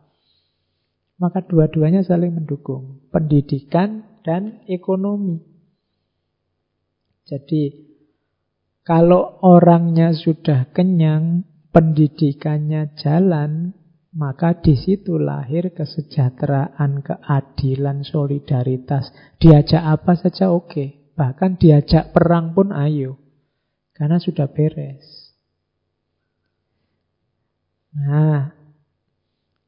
Maka dua-duanya saling mendukung. Pendidikan dan ekonomi. Jadi kalau orangnya sudah kenyang, pendidikannya jalan, maka di situ lahir kesejahteraan, keadilan, solidaritas. Diajak apa saja oke. Bahkan diajak perang pun ayo. Karena sudah beres. Nah,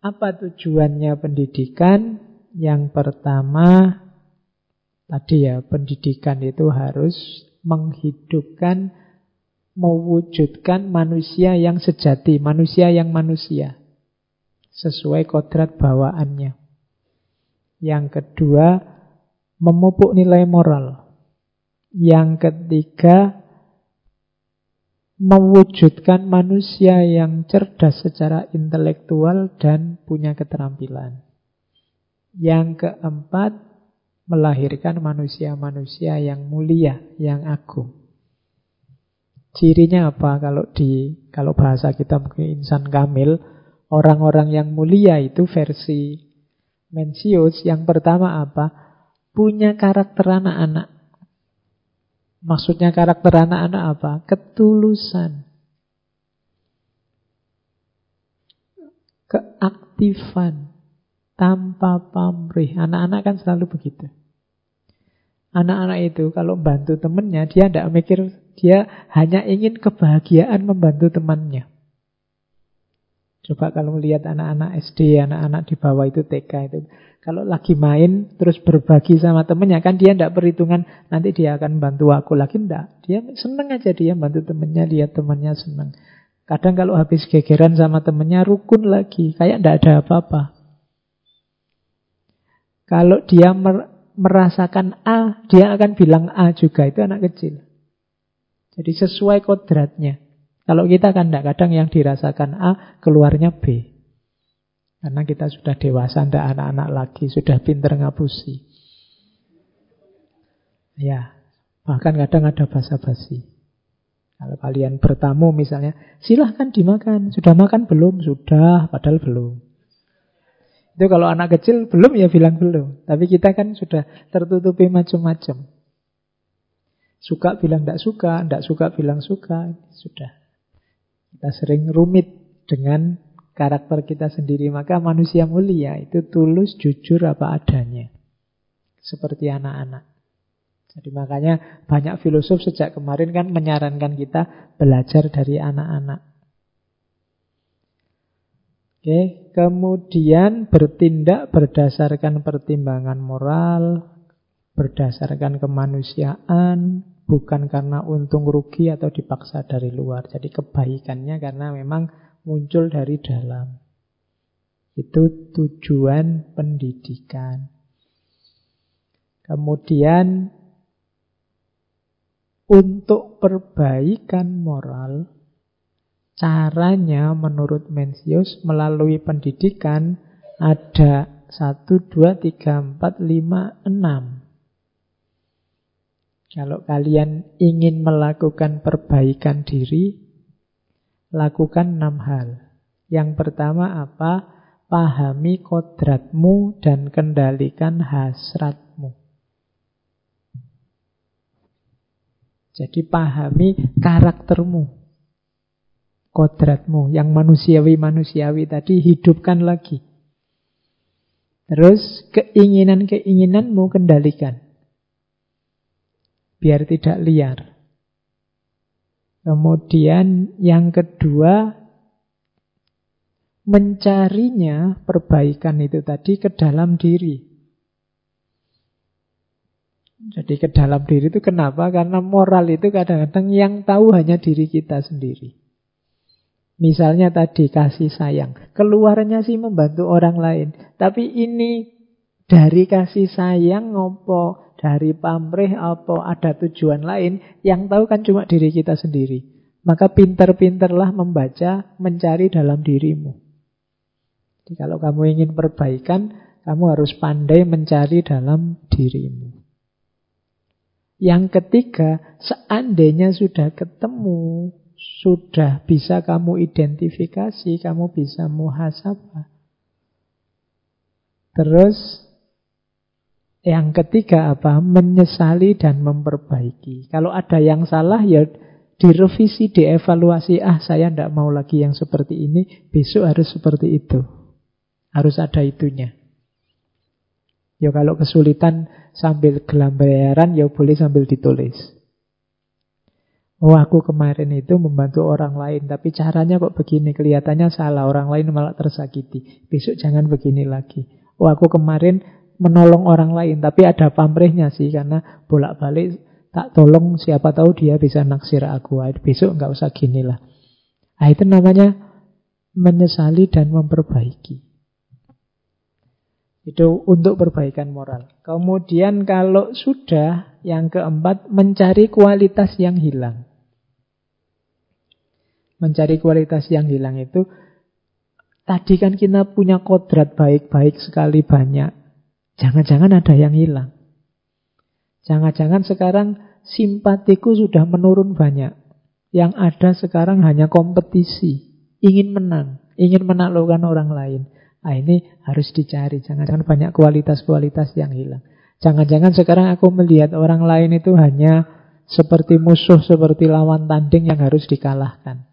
apa tujuannya pendidikan? Yang pertama, Tadi ya, pendidikan itu harus menghidupkan, mewujudkan manusia yang sejati, manusia yang manusia. Sesuai kodrat bawaannya. Yang kedua, memupuk nilai moral. Yang ketiga, mewujudkan manusia yang cerdas secara intelektual dan punya keterampilan. Yang keempat, melahirkan manusia-manusia yang mulia, yang agung. Cirinya apa kalau di kalau bahasa kita mungkin insan kamil, orang-orang yang mulia itu versi Mensius yang pertama apa? Punya karakter anak-anak. Maksudnya karakter anak-anak apa? Ketulusan. Keaktifan. Tanpa pamrih. Anak-anak kan selalu begitu. Anak-anak itu kalau bantu temennya, dia tidak mikir, dia hanya ingin kebahagiaan membantu temannya. Coba kalau melihat anak-anak SD, anak-anak di bawah itu TK itu. Kalau lagi main, terus berbagi sama temennya, kan dia tidak perhitungan, nanti dia akan bantu aku lagi, tidak. Dia seneng aja dia bantu temennya, lihat temennya seneng. Kadang kalau habis gegeran sama temennya, rukun lagi, kayak tidak ada apa-apa. Kalau dia merasakan A, dia akan bilang A juga. Itu anak kecil. Jadi sesuai kodratnya. Kalau kita kan tidak, kadang yang dirasakan A, keluarnya B. Karena kita sudah dewasa, tidak anak-anak lagi, sudah pinter ngapusi. Ya, bahkan kadang ada basa-basi. Kalau kalian bertamu misalnya, silahkan dimakan. Sudah makan belum? Sudah, padahal belum. Itu kalau anak kecil belum ya bilang belum. Tapi kita kan sudah tertutupi macam-macam. Suka bilang tidak suka, tidak suka bilang suka. Sudah. Kita sering rumit dengan karakter kita sendiri. Maka manusia mulia itu tulus, jujur apa adanya. Seperti anak-anak. Jadi makanya banyak filosof sejak kemarin kan menyarankan kita belajar dari anak-anak. Oke, kemudian bertindak berdasarkan pertimbangan moral, berdasarkan kemanusiaan, bukan karena untung rugi atau dipaksa dari luar. Jadi kebaikannya karena memang muncul dari dalam. Itu tujuan pendidikan. Kemudian untuk perbaikan moral Caranya menurut Mencius melalui pendidikan ada 1, 2, 3, 4, 5, 6. Kalau kalian ingin melakukan perbaikan diri, lakukan enam hal. Yang pertama apa? Pahami kodratmu dan kendalikan hasratmu. Jadi pahami karaktermu kodratmu yang manusiawi-manusiawi tadi hidupkan lagi. Terus keinginan-keinginanmu kendalikan. Biar tidak liar. Kemudian yang kedua, mencarinya perbaikan itu tadi ke dalam diri. Jadi ke dalam diri itu kenapa? Karena moral itu kadang-kadang yang tahu hanya diri kita sendiri. Misalnya tadi kasih sayang. Keluarnya sih membantu orang lain. Tapi ini dari kasih sayang ngopo, dari pamrih apa ada tujuan lain, yang tahu kan cuma diri kita sendiri. Maka pinter-pinterlah membaca, mencari dalam dirimu. Jadi kalau kamu ingin perbaikan, kamu harus pandai mencari dalam dirimu. Yang ketiga, seandainya sudah ketemu sudah bisa kamu identifikasi, kamu bisa muhasabah. Terus yang ketiga apa? Menyesali dan memperbaiki. Kalau ada yang salah ya direvisi, dievaluasi. Ah saya tidak mau lagi yang seperti ini, besok harus seperti itu. Harus ada itunya. Ya kalau kesulitan sambil gelambaran ya boleh sambil ditulis. Oh aku kemarin itu membantu orang lain Tapi caranya kok begini? Kelihatannya salah Orang lain malah tersakiti. Besok jangan begini lagi. Oh aku kemarin menolong orang lain Tapi ada pamrihnya sih Karena bolak-balik tak tolong Siapa tahu dia bisa naksir aku. Besok nggak usah gini lah. Nah itu namanya Menyesali dan memperbaiki. Itu untuk perbaikan moral. Kemudian kalau sudah Yang keempat Mencari kualitas yang hilang mencari kualitas yang hilang itu tadi kan kita punya kodrat baik-baik sekali banyak. Jangan-jangan ada yang hilang. Jangan-jangan sekarang simpatiku sudah menurun banyak. Yang ada sekarang hanya kompetisi, ingin menang, ingin menaklukkan orang lain. Nah, ini harus dicari. Jangan-jangan banyak kualitas-kualitas yang hilang. Jangan-jangan sekarang aku melihat orang lain itu hanya seperti musuh, seperti lawan tanding yang harus dikalahkan.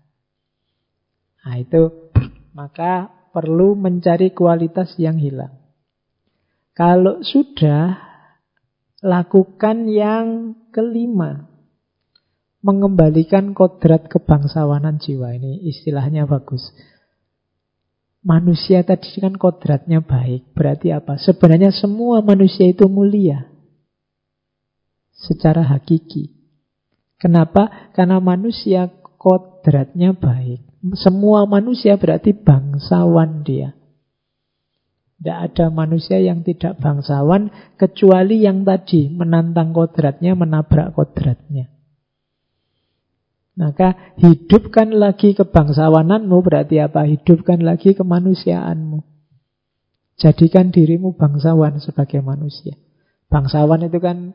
Nah itu maka perlu mencari kualitas yang hilang. Kalau sudah lakukan yang kelima, mengembalikan kodrat kebangsawanan jiwa. Ini istilahnya bagus. Manusia tadi kan kodratnya baik. Berarti apa? Sebenarnya semua manusia itu mulia. Secara hakiki. Kenapa? Karena manusia kodratnya baik. Semua manusia berarti bangsawan dia. Tidak ada manusia yang tidak bangsawan kecuali yang tadi menantang kodratnya, menabrak kodratnya. Maka hidupkan lagi kebangsawananmu berarti apa? Hidupkan lagi kemanusiaanmu. Jadikan dirimu bangsawan sebagai manusia. Bangsawan itu kan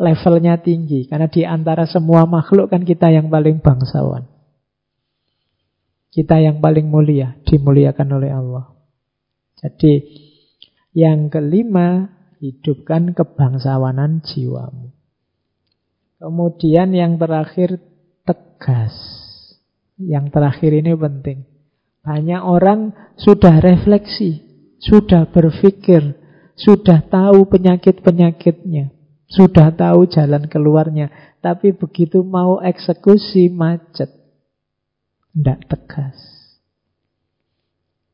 levelnya tinggi. Karena di antara semua makhluk kan kita yang paling bangsawan. Kita yang paling mulia, dimuliakan oleh Allah. Jadi yang kelima, hidupkan kebangsawanan jiwamu. Kemudian yang terakhir, tegas. Yang terakhir ini penting. Banyak orang sudah refleksi, sudah berpikir, sudah tahu penyakit-penyakitnya, sudah tahu jalan keluarnya, tapi begitu mau eksekusi macet. Tidak tegas.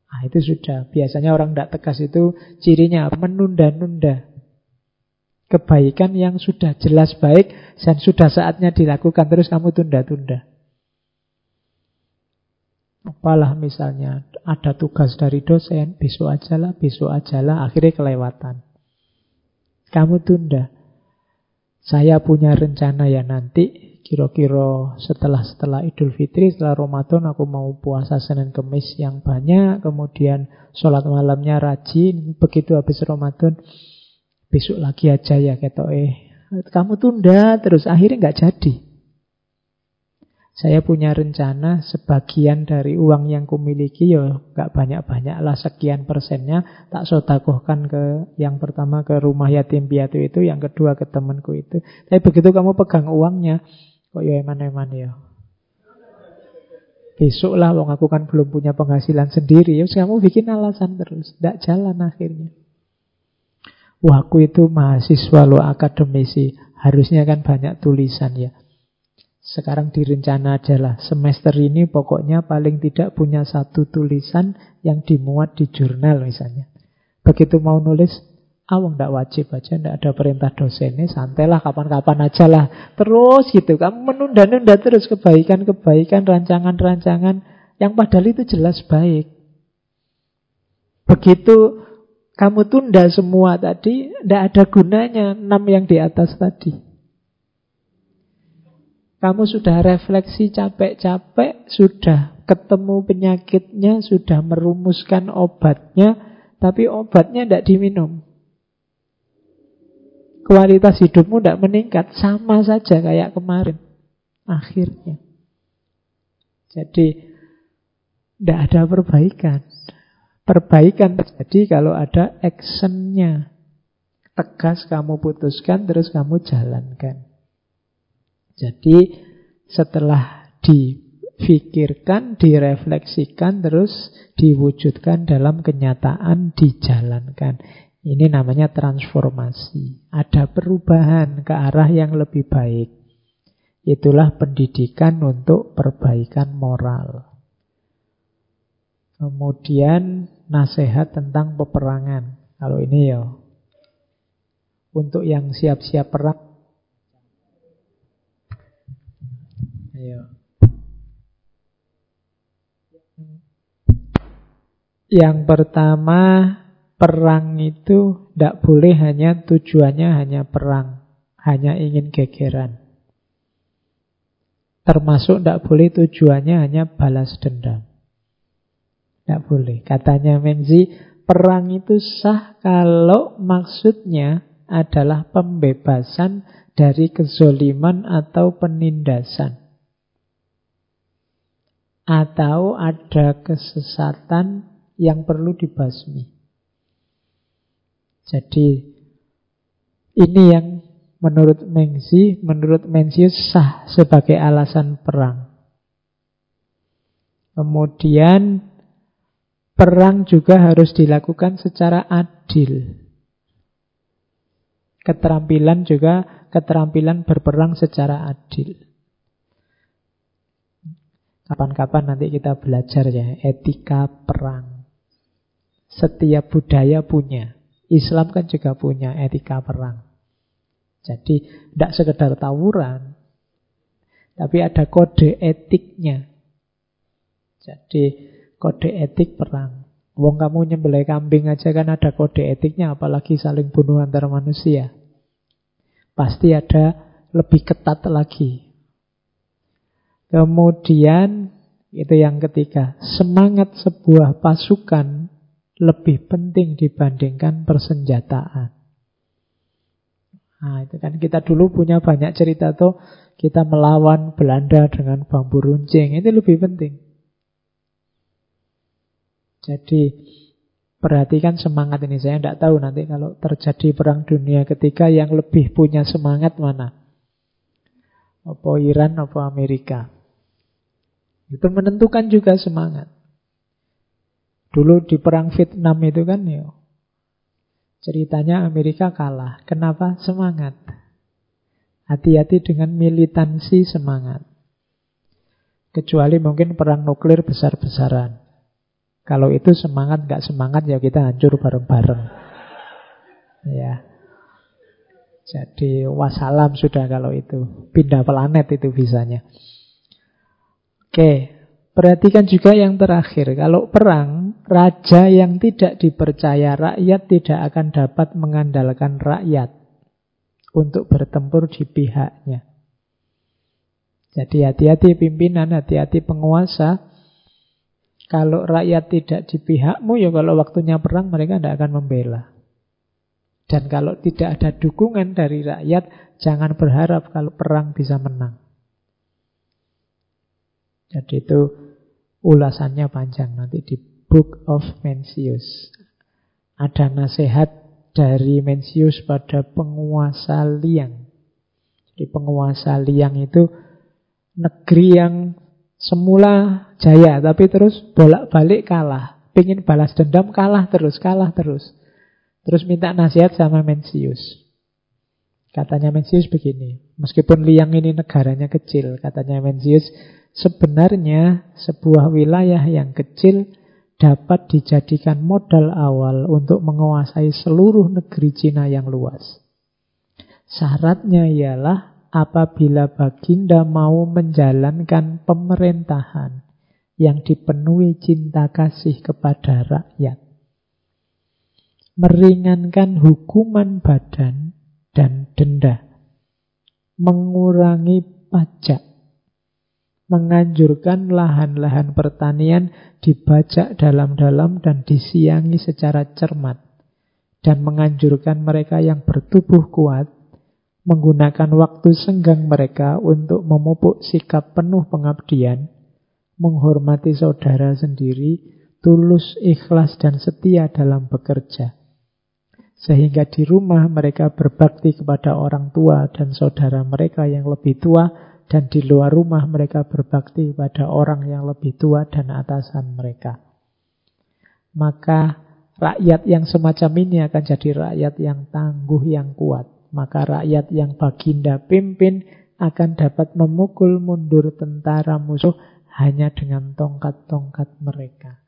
Nah, itu sudah. Biasanya orang tidak tegas itu cirinya menunda-nunda kebaikan yang sudah jelas baik dan sudah saatnya dilakukan terus kamu tunda-tunda. Apalah misalnya ada tugas dari dosen, besok aja lah, besok aja lah, akhirnya kelewatan. Kamu tunda. Saya punya rencana ya nanti, kira-kira setelah setelah Idul Fitri, setelah Ramadan aku mau puasa Senin Kemis yang banyak, kemudian sholat malamnya rajin, begitu habis Ramadan besok lagi aja ya ketok eh. Kamu tunda terus akhirnya nggak jadi. Saya punya rencana sebagian dari uang yang kumiliki ya nggak banyak-banyak lah sekian persennya tak sodakohkan ke yang pertama ke rumah yatim piatu itu yang kedua ke temanku itu. Tapi begitu kamu pegang uangnya kok ya eman-eman ya besok lah wong aku kan belum punya penghasilan sendiri ya kamu bikin alasan terus tidak jalan akhirnya Wah, aku itu mahasiswa lo akademisi. Harusnya kan banyak tulisan ya. Sekarang direncana adalah semester ini pokoknya paling tidak punya satu tulisan yang dimuat di jurnal misalnya. Begitu mau nulis, awang tidak wajib aja, tidak ada perintah dosennya, santailah kapan-kapan aja lah. Terus gitu, kamu menunda-nunda terus kebaikan-kebaikan, rancangan-rancangan yang padahal itu jelas baik. Begitu kamu tunda semua tadi, tidak ada gunanya enam yang di atas tadi. Kamu sudah refleksi capek-capek, sudah ketemu penyakitnya, sudah merumuskan obatnya, tapi obatnya tidak diminum. Kualitas hidupmu tidak meningkat, sama saja kayak kemarin. Akhirnya. Jadi, tidak ada perbaikan. Perbaikan terjadi kalau ada actionnya. Tegas kamu putuskan, terus kamu jalankan. Jadi setelah difikirkan, direfleksikan, terus diwujudkan dalam kenyataan, dijalankan. Ini namanya transformasi. Ada perubahan ke arah yang lebih baik. Itulah pendidikan untuk perbaikan moral. Kemudian nasihat tentang peperangan. Kalau ini ya untuk yang siap-siap perang. Ayo. Yang pertama, perang itu tidak boleh hanya tujuannya hanya perang, hanya ingin gegeran. Termasuk tidak boleh tujuannya hanya balas dendam. Tidak boleh. Katanya Menzi, perang itu sah kalau maksudnya adalah pembebasan dari kezoliman atau penindasan. Atau ada kesesatan yang perlu dibasmi. Jadi ini yang menurut Mengzi, menurut Mencius sah sebagai alasan perang. Kemudian perang juga harus dilakukan secara adil. Keterampilan juga keterampilan berperang secara adil. Kapan-kapan nanti kita belajar ya etika perang. Setiap budaya punya. Islam kan juga punya etika perang. Jadi tidak sekedar tawuran, tapi ada kode etiknya. Jadi kode etik perang. Wong kamu nyembelih kambing aja kan ada kode etiknya, apalagi saling bunuh antar manusia. Pasti ada lebih ketat lagi. Kemudian itu yang ketiga, semangat sebuah pasukan lebih penting dibandingkan persenjataan. Nah, itu kan kita dulu punya banyak cerita tuh kita melawan Belanda dengan bambu runcing. Itu lebih penting. Jadi perhatikan semangat ini. Saya tidak tahu nanti kalau terjadi perang dunia ketiga yang lebih punya semangat mana. Apa Iran, apa Amerika. Itu menentukan juga semangat. Dulu di perang Vietnam itu kan ya ceritanya Amerika kalah. Kenapa? Semangat. Hati-hati dengan militansi semangat. Kecuali mungkin perang nuklir besar-besaran. Kalau itu semangat nggak semangat ya kita hancur bareng-bareng. Ya. Jadi wassalam sudah kalau itu. Pindah planet itu bisanya. Oke, Perhatikan juga yang terakhir, kalau perang, raja yang tidak dipercaya rakyat tidak akan dapat mengandalkan rakyat untuk bertempur di pihaknya. Jadi hati-hati pimpinan, hati-hati penguasa. Kalau rakyat tidak di pihakmu, ya kalau waktunya perang mereka tidak akan membela. Dan kalau tidak ada dukungan dari rakyat, jangan berharap kalau perang bisa menang. Jadi itu Ulasannya panjang nanti di Book of Mencius. Ada nasihat dari Mencius pada penguasa Liang. Di penguasa Liang itu negeri yang semula jaya tapi terus bolak-balik kalah. Pengen balas dendam kalah terus, kalah terus. Terus minta nasihat sama Mencius. Katanya Mencius begini, meskipun Liang ini negaranya kecil, katanya Mencius, Sebenarnya sebuah wilayah yang kecil dapat dijadikan modal awal untuk menguasai seluruh negeri Cina yang luas. Syaratnya ialah apabila Baginda mau menjalankan pemerintahan yang dipenuhi cinta kasih kepada rakyat. Meringankan hukuman badan dan denda. Mengurangi pajak menganjurkan lahan-lahan pertanian dibajak dalam-dalam dan disiangi secara cermat dan menganjurkan mereka yang bertubuh kuat menggunakan waktu senggang mereka untuk memupuk sikap penuh pengabdian, menghormati saudara sendiri, tulus, ikhlas, dan setia dalam bekerja. Sehingga di rumah mereka berbakti kepada orang tua dan saudara mereka yang lebih tua, dan di luar rumah mereka berbakti pada orang yang lebih tua dan atasan mereka. Maka rakyat yang semacam ini akan jadi rakyat yang tangguh, yang kuat. Maka rakyat yang baginda pimpin akan dapat memukul mundur tentara musuh hanya dengan tongkat-tongkat mereka.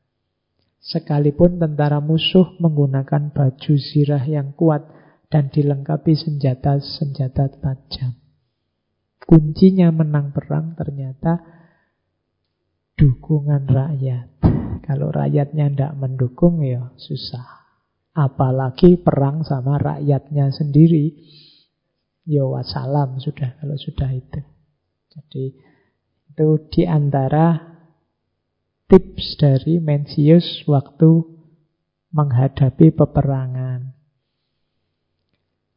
Sekalipun tentara musuh menggunakan baju zirah yang kuat dan dilengkapi senjata-senjata tajam. Kuncinya menang perang ternyata dukungan rakyat. Kalau rakyatnya tidak mendukung ya susah. Apalagi perang sama rakyatnya sendiri. Ya wassalam sudah kalau sudah itu. Jadi itu di antara tips dari Mencius waktu menghadapi peperangan.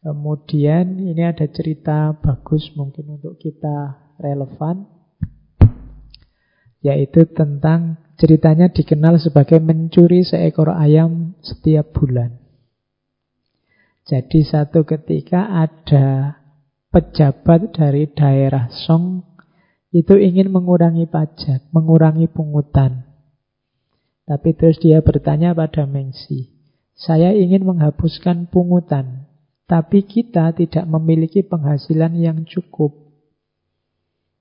Kemudian ini ada cerita bagus mungkin untuk kita relevan yaitu tentang ceritanya dikenal sebagai mencuri seekor ayam setiap bulan. Jadi satu ketika ada pejabat dari daerah Song itu ingin mengurangi pajak, mengurangi pungutan. Tapi terus dia bertanya pada Mengsi, saya ingin menghapuskan pungutan, tapi kita tidak memiliki penghasilan yang cukup.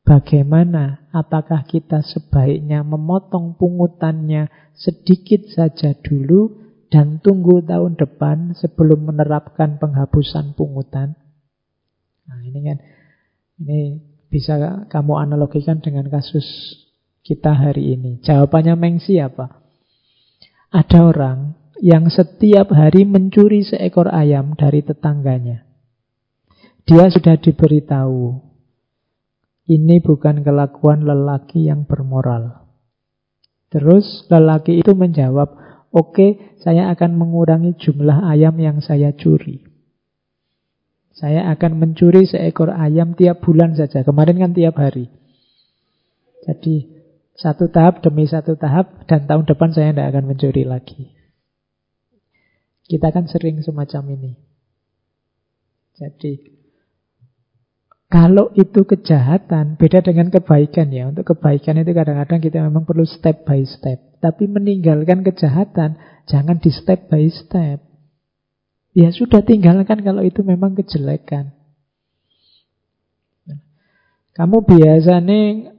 Bagaimana? Apakah kita sebaiknya memotong pungutannya sedikit saja dulu dan tunggu tahun depan sebelum menerapkan penghapusan pungutan? Nah, ini kan ini bisa kamu analogikan dengan kasus kita hari ini. Jawabannya Mengsi apa? Ada orang yang setiap hari mencuri seekor ayam dari tetangganya. Dia sudah diberitahu ini bukan kelakuan lelaki yang bermoral. Terus lelaki itu menjawab, oke okay, saya akan mengurangi jumlah ayam yang saya curi. Saya akan mencuri seekor ayam tiap bulan saja. Kemarin kan tiap hari. Jadi satu tahap demi satu tahap dan tahun depan saya tidak akan mencuri lagi. Kita kan sering semacam ini. Jadi kalau itu kejahatan, beda dengan kebaikan ya. Untuk kebaikan itu kadang-kadang kita memang perlu step by step. Tapi meninggalkan kejahatan, jangan di step by step. Ya sudah tinggalkan kalau itu memang kejelekan. Kamu biasa nih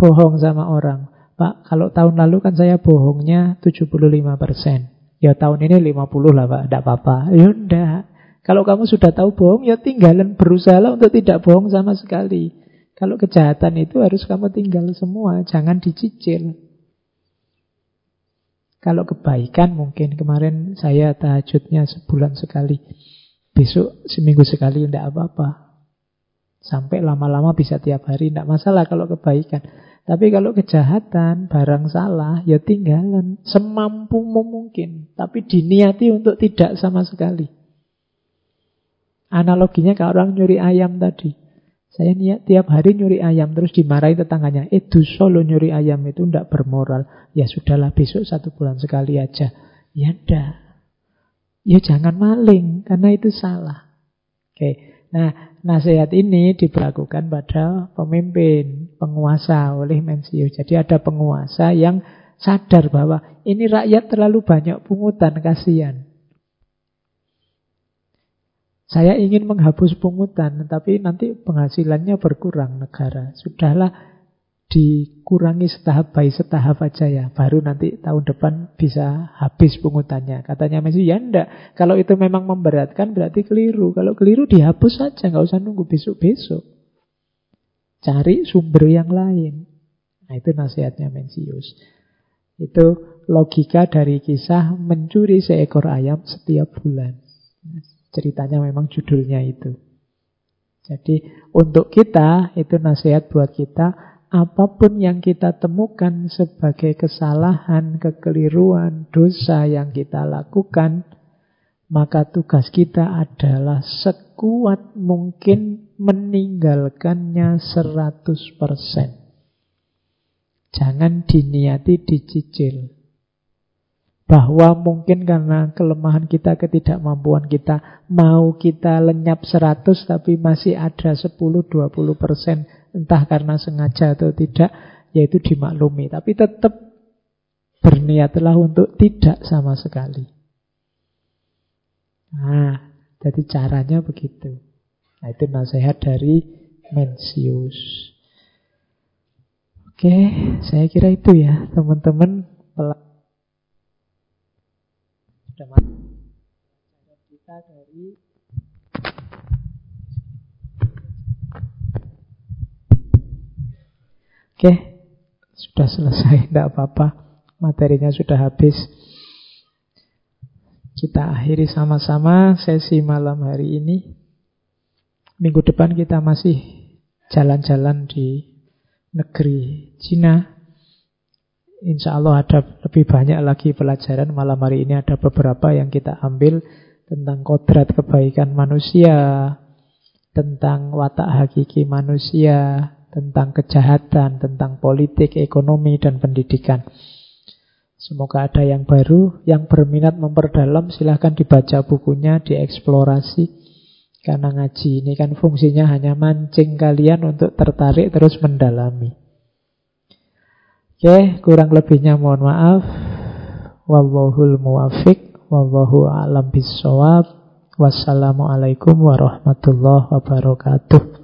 bohong sama orang. Pak, kalau tahun lalu kan saya bohongnya 75%. Ya tahun ini 50 lah Pak, tidak apa-apa. Ya enggak. Kalau kamu sudah tahu bohong, ya tinggalan berusaha untuk tidak bohong sama sekali. Kalau kejahatan itu harus kamu tinggal semua, jangan dicicil. Kalau kebaikan mungkin kemarin saya tahajudnya sebulan sekali. Besok seminggu sekali tidak apa-apa. Sampai lama-lama bisa tiap hari, tidak masalah kalau kebaikan. Tapi kalau kejahatan, barang salah, ya tinggalan. Semampumu mungkin. Tapi diniati untuk tidak sama sekali. Analoginya kalau orang nyuri ayam tadi. Saya niat tiap hari nyuri ayam terus dimarahi tetangganya. Eh solo nyuri ayam itu tidak bermoral. Ya sudahlah besok satu bulan sekali aja. Ya ndak. Ya jangan maling karena itu salah. Oke. Nah, nasihat ini diberlakukan pada pemimpin, penguasa oleh Mensius. Jadi ada penguasa yang sadar bahwa ini rakyat terlalu banyak pungutan, kasihan. Saya ingin menghapus pungutan, tapi nanti penghasilannya berkurang negara. Sudahlah dikurangi setahap by setahap aja ya. Baru nanti tahun depan bisa habis pungutannya. Katanya Messi, ya enggak. Kalau itu memang memberatkan berarti keliru. Kalau keliru dihapus saja, nggak usah nunggu besok-besok. Cari sumber yang lain. Nah itu nasihatnya Mencius. Itu logika dari kisah mencuri seekor ayam setiap bulan. Ceritanya memang judulnya itu. Jadi untuk kita, itu nasihat buat kita, apa pun yang kita temukan sebagai kesalahan, kekeliruan, dosa yang kita lakukan, maka tugas kita adalah sekuat mungkin meninggalkannya 100%. Jangan diniati dicicil bahwa mungkin karena kelemahan kita, ketidakmampuan kita, mau kita lenyap 100 tapi masih ada 10-20 persen, entah karena sengaja atau tidak, yaitu dimaklumi. Tapi tetap berniatlah untuk tidak sama sekali. Nah, jadi caranya begitu. Nah, itu nasihat dari Mencius. Oke, saya kira itu ya, teman-teman sudah kita dari Oke, sudah selesai, tidak apa-apa. Materinya sudah habis. Kita akhiri sama-sama sesi malam hari ini. Minggu depan kita masih jalan-jalan di negeri Cina. Insya Allah ada lebih banyak lagi pelajaran. Malam hari ini ada beberapa yang kita ambil tentang kodrat kebaikan manusia, tentang watak hakiki manusia, tentang kejahatan, tentang politik, ekonomi, dan pendidikan. Semoga ada yang baru, yang berminat memperdalam, silahkan dibaca bukunya, dieksplorasi. Karena ngaji ini kan fungsinya hanya mancing kalian untuk tertarik terus mendalami. Oke, kurang lebihnya mohon maaf. Wallahul muwafiq, wallahu a'lam bisawab. Wassalamualaikum warahmatullahi wabarakatuh.